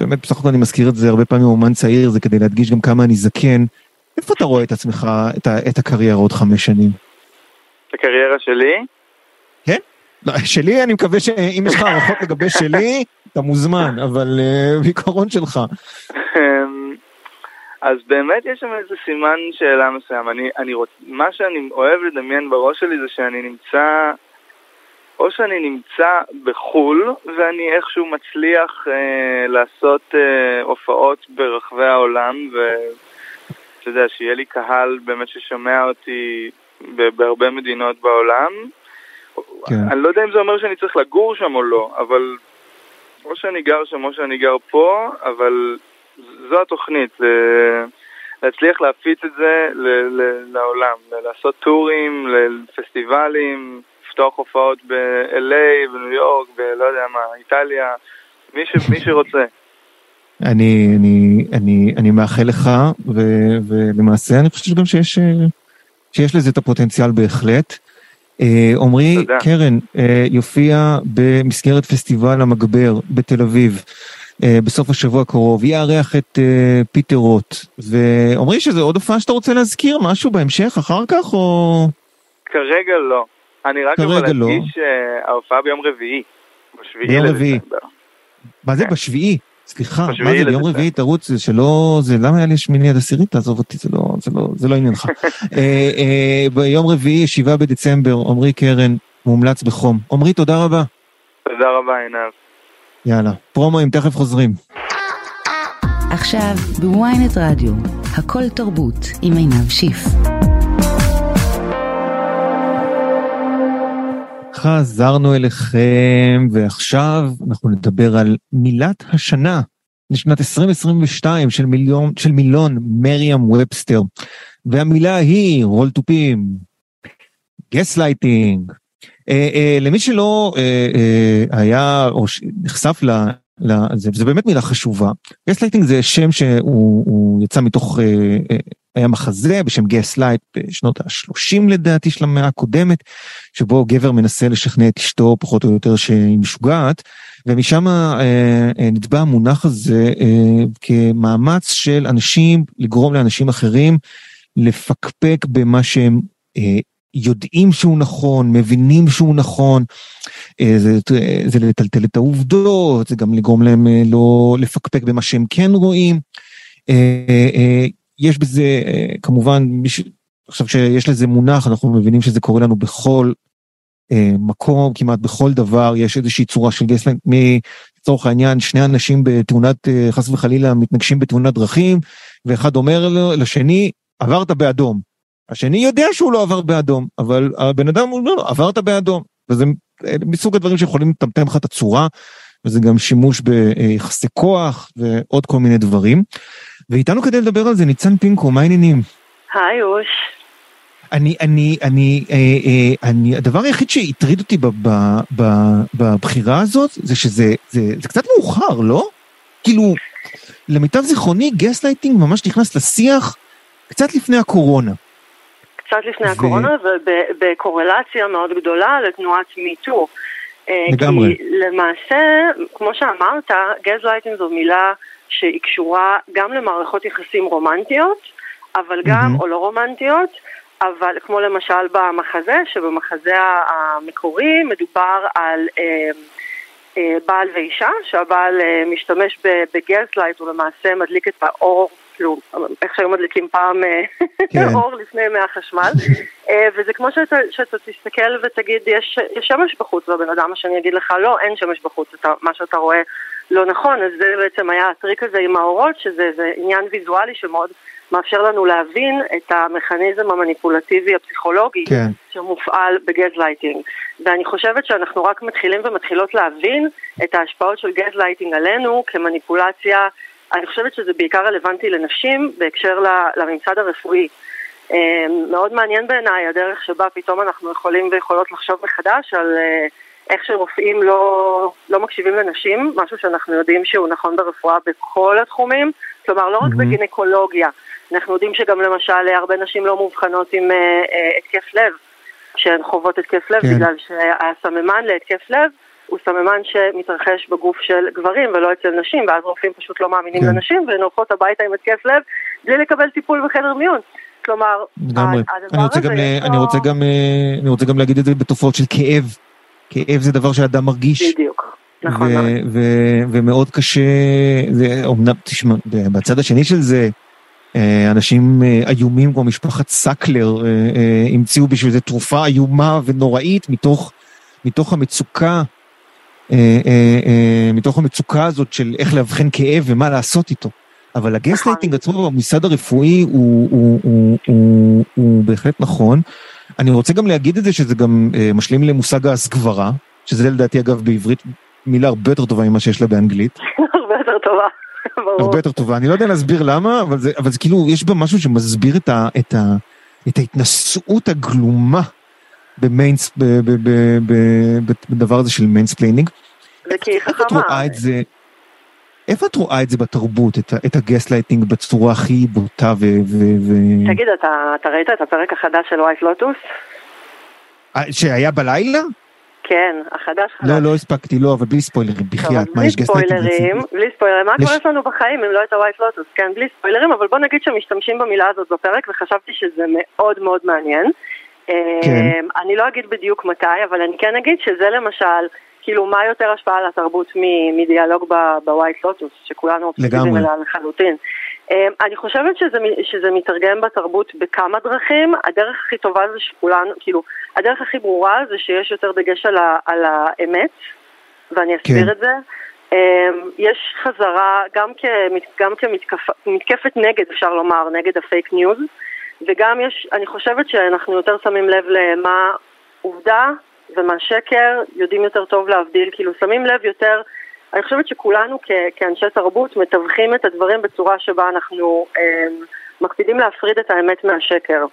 באמת, בסך הכל אני מזכיר את זה הרבה פעמים, אומן צעיר, זה כדי להדגיש גם כמה אני זקן. איפה אתה רואה את עצמך, את, ה, את הקריירה עוד חמש שנים? את הקריירה שלי? כן. שלי, אני מקווה שאם יש לך הערכות לגבי שלי, אתה מוזמן, אבל בעיקרון שלך. אמ, אז באמת יש שם איזה סימן שאלה מסוים. אני, אני רוצ... מה שאני אוהב לדמיין בראש שלי זה שאני נמצא, או שאני נמצא בחו"ל ואני איכשהו מצליח אה, לעשות אה, הופעות ברחבי העולם, ואתה יודע, שיהיה לי קהל באמת ששומע אותי בהרבה מדינות בעולם. כן. אני לא יודע אם זה אומר שאני צריך לגור שם או לא, אבל או שאני גר שם או שאני גר פה, אבל זו התוכנית, להצליח להפיץ את זה לעולם, לעשות טורים, לפסטיבלים, לפתוח הופעות ב-LA, בניו יורק, בלא יודע מה, איטליה, מי, ש, מי שרוצה. אני, אני, אני, אני מאחל לך, ו, ולמעשה אני חושב גם שיש, שיש לזה את הפוטנציאל בהחלט. עמרי קרן יופיע במסגרת פסטיבל המגבר בתל אביב. אה, בסוף השבוע הקרוב, יארח את אה, פיטר רוט, ואומרים שזה עוד הופעה שאתה רוצה להזכיר, משהו בהמשך, אחר כך, או... כרגע לא. אני רק יכול להדגיש לא. שההופעה ביום רביעי, ביום רביעי. מה זה, כן. בשביעי? סליחה, מה זה ביום רביעי תרוץ, זה שלא, זה למה היה לי שמיני עד עשירית, תעזוב אותי, זה לא, זה לא, זה לא עניינך. אה, אה, ביום רביעי, שבעה בדצמבר, עמרי קרן, מומלץ בחום. עמרי, תודה רבה. תודה רבה, עינב. יאללה, פרומואים תכף חוזרים. עכשיו בוויינט רדיו, הכל תרבות עם עינב שיף. חזרנו אליכם, ועכשיו אנחנו נדבר על מילת השנה לשנת 2022 של, מיליון, של מילון מריאם ובסטר. והמילה היא רול תופים, גסלייטינג, אה, אה, למי שלא אה, היה או נחשף ל... לזה, וזה באמת מילה חשובה. גסלייטינג זה שם שהוא יצא מתוך, היה מחזה בשם Gaslight בשנות ה-30 לדעתי של המאה הקודמת, שבו גבר מנסה לשכנע את אשתו פחות או יותר שהיא משוגעת, ומשם נתבע המונח הזה כמאמץ של אנשים לגרום לאנשים אחרים לפקפק במה שהם יודעים שהוא נכון, מבינים שהוא נכון, אה, זה, זה לטלטל את העובדות, זה גם לגרום להם אה, לא לפקפק במה שהם כן רואים. אה, יש בזה, כמובן, עכשיו שיש לזה מונח, אנחנו מבינים שזה קורה לנו בכל מקום, כמעט בכל דבר, יש איזושהי צורה של גסלנד, לצורך העניין, שני אנשים בתאונת, חס וחלילה, מתנגשים בתאונת דרכים, ואחד אומר לשני, עברת באדום. השני יודע שהוא לא עבר באדום, אבל הבן אדם אומר לו, עברת באדום. וזה מסוג הדברים שיכולים לטמטם לך את הצורה, וזה גם שימוש ביחסי כוח ועוד כל מיני דברים. ואיתנו כדי לדבר על זה ניצן פינקו, מה העניינים? היי אוש. אני, אני, אני, אה, אה, אני, הדבר היחיד שהטריד אותי בבחירה הזאת, זה שזה זה, זה קצת מאוחר, לא? כאילו, למיטב זיכרוני, גסלייטינג ממש נכנס לשיח קצת לפני הקורונה. קצת לפני ו... הקורונה ובקורלציה מאוד גדולה לתנועת MeToo. אה, לגמרי. כי למעשה, כמו שאמרת, גזלייטינג זו מילה שהיא קשורה גם למערכות יחסים רומנטיות, אבל גם, mm-hmm. או לא רומנטיות, אבל כמו למשל במחזה, שבמחזה המקורי מדובר על אה, אה, בעל ואישה, שהבעל אה, משתמש ב gaslight, הוא למעשה מדליק את האור כאילו, איך שהיו מדליקים פעם אה, כן. אור לפני מהחשמל. אה, וזה כמו שאתה, שאתה תסתכל ותגיד, יש, יש שמש בחוץ, והבן אדם השני יגיד לך, לא, אין שמש בחוץ, אתה, מה שאתה רואה לא נכון. אז זה בעצם היה הטריק הזה עם האורות, שזה עניין ויזואלי שמאוד מאפשר לנו להבין את המכניזם המניפולטיבי הפסיכולוגי כן. שמופעל בגזלייטינג. ואני חושבת שאנחנו רק מתחילים ומתחילות להבין את ההשפעות של גזלייטינג עלינו כמניפולציה אני חושבת שזה בעיקר רלוונטי לנשים בהקשר לממסד הרפואי. אמ, מאוד מעניין בעיניי הדרך שבה פתאום אנחנו יכולים ויכולות לחשוב מחדש על אה, איך שרופאים לא, לא מקשיבים לנשים, משהו שאנחנו יודעים שהוא נכון ברפואה בכל התחומים, כלומר לא רק mm-hmm. בגינקולוגיה, אנחנו יודעים שגם למשל הרבה נשים לא מאובחנות עם אה, אה, התקף לב, שהן חוות התקף לב כן. בגלל שהסממן להתקף לב הוא סממן שמתרחש בגוף של גברים ולא אצל נשים, ואז רופאים פשוט לא מאמינים כן. לנשים והן הולכות הביתה עם התקף לב בלי לקבל טיפול בחדר מיון. כלומר, הדבר אני רוצה הזה... גם, יש אני, רוצה גם, אה, אני רוצה גם להגיד את זה בתופעות של כאב. כאב זה דבר שאדם מרגיש. בדיוק. נכון. ומאוד קשה, זה אומנם, תשמע, בצד השני של זה, אה, אנשים אה, איומים כמו משפחת סקלר אה, המציאו בשביל זה תרופה איומה ונוראית מתוך, מתוך המצוקה, מתוך המצוקה הזאת של איך לאבחן כאב ומה לעשות איתו. אבל הגסלייטינג נכון. עצמו בממסד הרפואי הוא, הוא, הוא, הוא, הוא בהחלט נכון. אני רוצה גם להגיד את זה שזה גם משלים למושג ההסגברה, שזה לדעתי אגב בעברית מילה הרבה יותר טובה ממה שיש לה באנגלית. הרבה יותר טובה. הרבה יותר טובה. אני לא יודע להסביר למה, אבל זה, אבל זה כאילו, יש בה משהו שמסביר את, ה, את, ה, את ההתנשאות הגלומה ב mans, ב, ב, ב, ב, ב, בדבר הזה של mansplaining. זה כי היא חכמה. איפה את רואה את זה, איפה את רואה את זה בתרבות, את, את הגסלייטינג בצורה הכי בוטה ו... ו, ו... תגיד, אתה, אתה ראית את הפרק החדש של White Lotus? אה, שהיה בלילה? כן, החדש חדש. לא, לא הספקתי, לא, אבל בלי ספוילרים, בחייאת, מה יש גסטייטינג רציני? בלי ספוילרים, מה קורה לנו בחיים אם לא את ה White Lotus, כן, בלי ספוילרים, אבל בוא נגיד שמשתמשים במילה הזאת בפרק, וחשבתי שזה מאוד מאוד מעניין. כן. אמ, אני לא אגיד בדיוק מתי, אבל אני כן אגיד שזה למשל, כאילו, מה יותר השפעה על התרבות מדיאלוג ב White Lotus, שכולנו אובססיביים אליה לחלוטין. אמ, אני חושבת שזה, שזה מתרגם בתרבות בכמה דרכים. הדרך הכי טובה זה שכולנו, כאילו, הדרך הכי ברורה זה שיש יותר דגש על, ה, על האמת, ואני אסביר כן. את זה. אמ, יש חזרה גם, כמת, גם כמתקפת נגד, אפשר לומר, נגד ה fake news, וגם יש, אני חושבת שאנחנו יותר שמים לב למה עובדה ומה שקר, יודעים יותר טוב להבדיל, כאילו שמים לב יותר אני חושבת שכולנו כ- כאנשי תרבות מתווכים את הדברים בצורה שבה אנחנו אה, מקפידים להפריד את האמת מהשקר.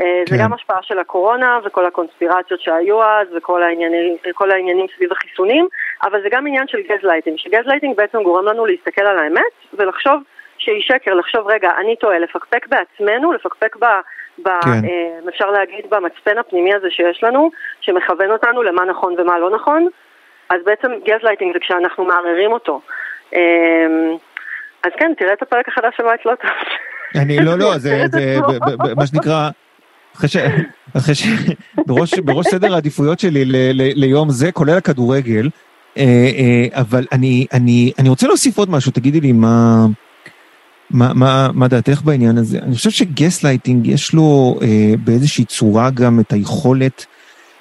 אה, כן. זה גם השפעה של הקורונה וכל הקונספירציות שהיו אז וכל העניינים, העניינים סביב החיסונים, אבל זה גם עניין של gaslighting, ש gaslighting בעצם גורם לנו להסתכל על האמת ולחשוב שהיא שקר, לחשוב רגע, אני טועה, לפקפק בעצמנו, לפקפק ב... ב כן. אה, אפשר להגיד במצפן הפנימי הזה שיש לנו, שמכוון אותנו למה נכון ומה לא נכון, אז בעצם גזלייטינג זה כשאנחנו מערערים אותו. אמ, אז כן, תראה את הפרק החדש של White Lotus. אני, לא, לא, זה, זה, מה שנקרא, אחרי ש... בראש, בראש סדר העדיפויות שלי ל, ל, ליום זה, כולל הכדורגל, אה, אה, אבל אני, אני, אני רוצה להוסיף עוד משהו, תגידי לי מה, מה, מה, מה דעתך בעניין הזה. אני חושב שגסלייטינג יש לו אה, באיזושהי צורה גם את היכולת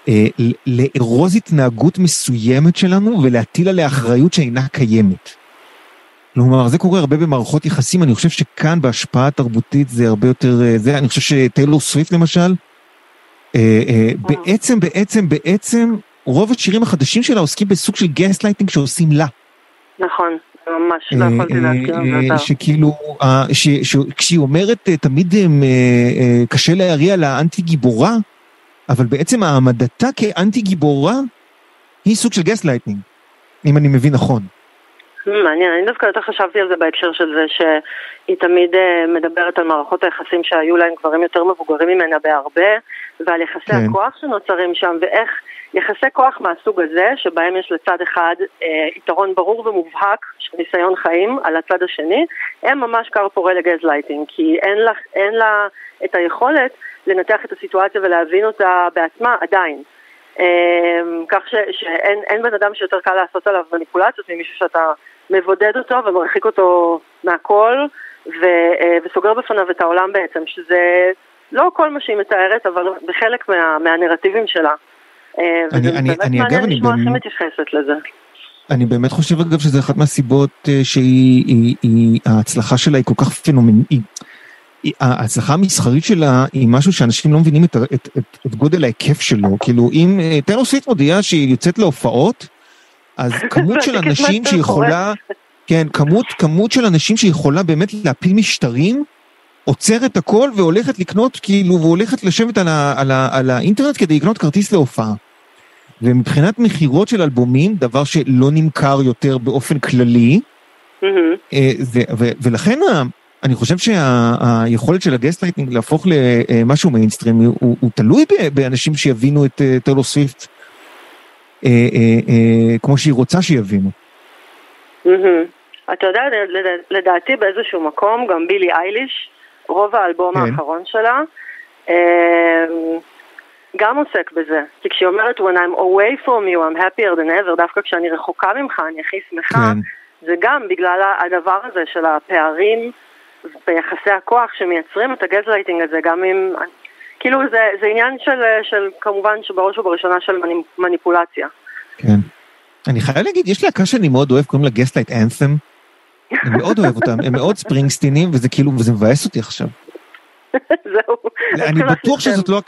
אה, לארוז התנהגות מסוימת שלנו ולהטיל עליה אחריות שאינה קיימת. כלומר, זה קורה הרבה במערכות יחסים, אני חושב שכאן בהשפעה תרבותית זה הרבה יותר, אה, זה, אני חושב שטיילור סוויפט למשל, אה, בעצם, בעצם, בעצם, רוב השירים החדשים שלה עוסקים בסוג של גסט לייטינג שעושים לה. נכון, ממש לא יכולתי להכיר את זה. שכאילו, כשהיא אומרת תמיד קשה להריע לאנטי גיבורה, אבל בעצם העמדתה כאנטי גיבורה היא סוג של גסט לייטנינג, אם אני מבין נכון. מעניין, אני דווקא יותר חשבתי על זה בהקשר של זה שהיא תמיד מדברת על מערכות היחסים שהיו להם גברים יותר מבוגרים ממנה בהרבה ועל יחסי כן. הכוח שנוצרים שם ואיך יחסי כוח מהסוג הזה שבהם יש לצד אחד אה, יתרון ברור ומובהק של ניסיון חיים על הצד השני הם ממש כר פורה לגז לייטינג כי אין לה, אין לה את היכולת לנתח את הסיטואציה ולהבין אותה בעצמה עדיין. אמ, כך ש, שאין בן אדם שיותר קל לעשות עליו מניפולציות ממישהו שאתה מבודד אותו ומרחיק אותו מהכל ו, אה, וסוגר בפניו את העולם בעצם, שזה לא כל מה שהיא מתארת, אבל בחלק מה, מהנרטיבים שלה. אה, אני, אני, באמת אני, היא מתייחסת לזה. אני באמת חושב אגב שזה אחת מהסיבות אה, שהיא, היא, היא, ההצלחה שלה היא כל כך פנומנית, ההצלחה המסחרית שלה היא משהו שאנשים לא מבינים את, את, את, את גודל ההיקף שלו. כאילו, אם אה, טיילור סוויפט מודיעה שהיא יוצאת להופעות, אז כמות של אנשים שיכולה, כן, כמות, כמות של אנשים שיכולה באמת להפיל משטרים, עוצרת הכל והולכת לקנות, כאילו, והולכת לשבת על, ה, על, ה, על האינטרנט כדי לקנות כרטיס להופעה. ומבחינת מכירות של אלבומים, דבר שלא נמכר יותר באופן כללי, mm-hmm. ו, ולכן אני חושב שהיכולת של הגסט לייטינג להפוך למשהו מיינסטרים הוא, הוא תלוי באנשים שיבינו את טיילור סוויפט אה, אה, אה, כמו שהיא רוצה שיבינו. אתה יודע, לדעתי באיזשהו מקום גם בילי אייליש, רוב האלבום כן. האחרון שלה, גם עוסק בזה. כי כשהיא אומרת When I'm away from you I'm happier than ever, דווקא כשאני רחוקה ממך אני הכי שמחה, כן. זה גם בגלל הדבר הזה של הפערים ביחסי הכוח שמייצרים את הגזלייטינג הזה, גם אם... כאילו זה, זה עניין של, של כמובן שבראש ובראשונה של מניפולציה. כן. אני חייב להגיד, יש להקה שאני מאוד אוהב, קוראים לה Gaslight Anthem. אני מאוד אוהב אותם, הם מאוד ספרינגסטינים, וזה כאילו, וזה מבאס אותי עכשיו. זהו. אני בטוח שזאת לא...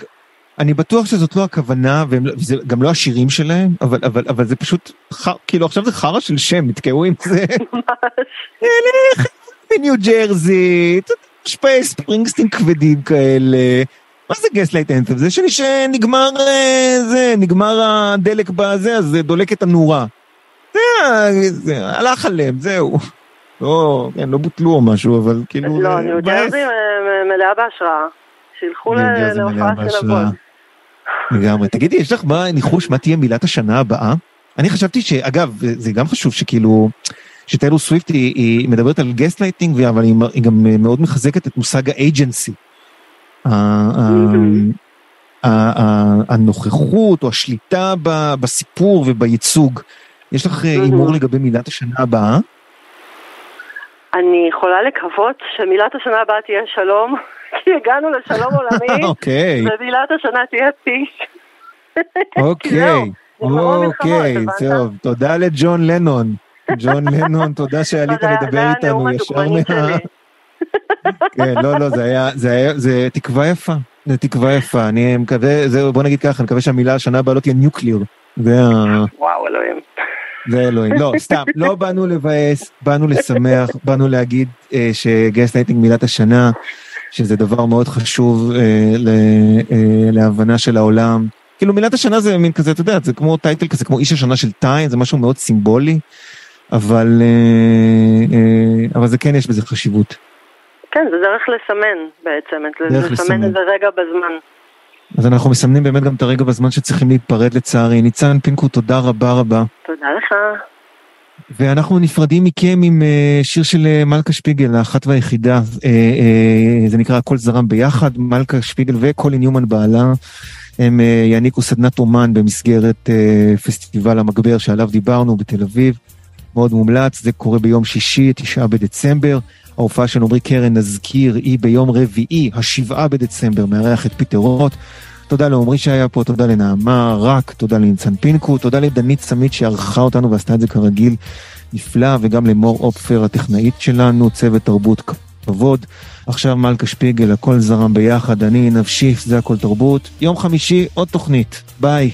אני בטוח שזאת לא הכוונה, וזה גם לא השירים שלהם, אבל, אבל, אבל זה פשוט, ח, כאילו עכשיו זה חרא של שם, נתקעו עם זה. ממש. בניו ג'רזי, מושפעי ספרינגסטין כבדים כאלה. מה זה Gaslight Anthem? זה שנגמר, אה, זה, נגמר הדלק בזה, אז זה דולק את הנורה. זה, זה, הלך עליהם, זהו. לא, כן, לא בוטלו או משהו, אבל כאילו... לא, ניו ג'רזי מלאה בהשראה. שילכו להופעה של הבוס. לגמרי. תגידי, יש לך מה, ניחוש מה תהיה מילת השנה הבאה? אני חשבתי שאגב, זה גם חשוב שכאילו, שטיילור סוויפט היא, היא מדברת על גסט לייטינג, אבל היא, היא גם מאוד מחזקת את מושג ה agency. הנוכחות או השליטה בסיפור ובייצוג. יש לך הימור לגבי מילת השנה הבאה? אני יכולה לקוות שמילת השנה הבאה תהיה שלום. כי הגענו לשלום עולמי, אוקיי. ומילת השנה תהיה פיס. אוקיי, אוקיי, טוב, תודה לג'ון לנון. ג'ון לנון, תודה שעלית לדבר איתנו ישר מה... כן, לא, לא, זה היה, זה היה, זה תקווה יפה, זה תקווה יפה, אני מקווה, זה, בוא נגיד ככה, אני מקווה שהמילה השנה הבאה לא תהיה nuclear. זה ה... וואו, אלוהים. זה אלוהים. לא, סתם, לא באנו לבאס, באנו לשמח, באנו להגיד אה, שגייס לייטינג מילת השנה, שזה דבר מאוד חשוב אה, ל, אה, להבנה של העולם. כאילו מילת השנה זה מין כזה, אתה יודע, זה כמו title כזה, כמו איש השנה של Time, זה משהו מאוד סימבולי, אבל, אה, אה, אבל זה כן יש בזה חשיבות. כן, זה דרך לסמן בעצם, דרך לסמן איזה רגע בזמן. אז אנחנו מסמנים באמת גם את הרגע בזמן שצריכים להיפרד לצערי. ניצן פינקו, תודה רבה רבה. תודה לך. ואנחנו נפרדים מכם עם uh, שיר של uh, מלכה שפיגל, האחת והיחידה, uh, זה נקרא הכל זרם ביחד, מלכה שפיגל וקולי ניומן בעלה, הם יעניקו סדנת אומן במסגרת פסטיבל המגבר שעליו דיברנו בתל אביב, מאוד מומלץ, זה קורה ביום שישי, תשעה בדצמבר. ההופעה של עמרי קרן, נזכיר, היא ביום רביעי, השבעה בדצמבר, מארח את פיטר רוט. תודה לעמרי שהיה פה, תודה לנעמה רק, תודה לניצן פינקו, תודה לדנית סמית שערכה אותנו ועשתה את זה כרגיל נפלא, וגם למור אופפר הטכנאית שלנו, צוות תרבות כבוד. עכשיו מלכה שפיגל, הכל זרם ביחד, אני נפשיף, זה הכל תרבות. יום חמישי, עוד תוכנית. ביי.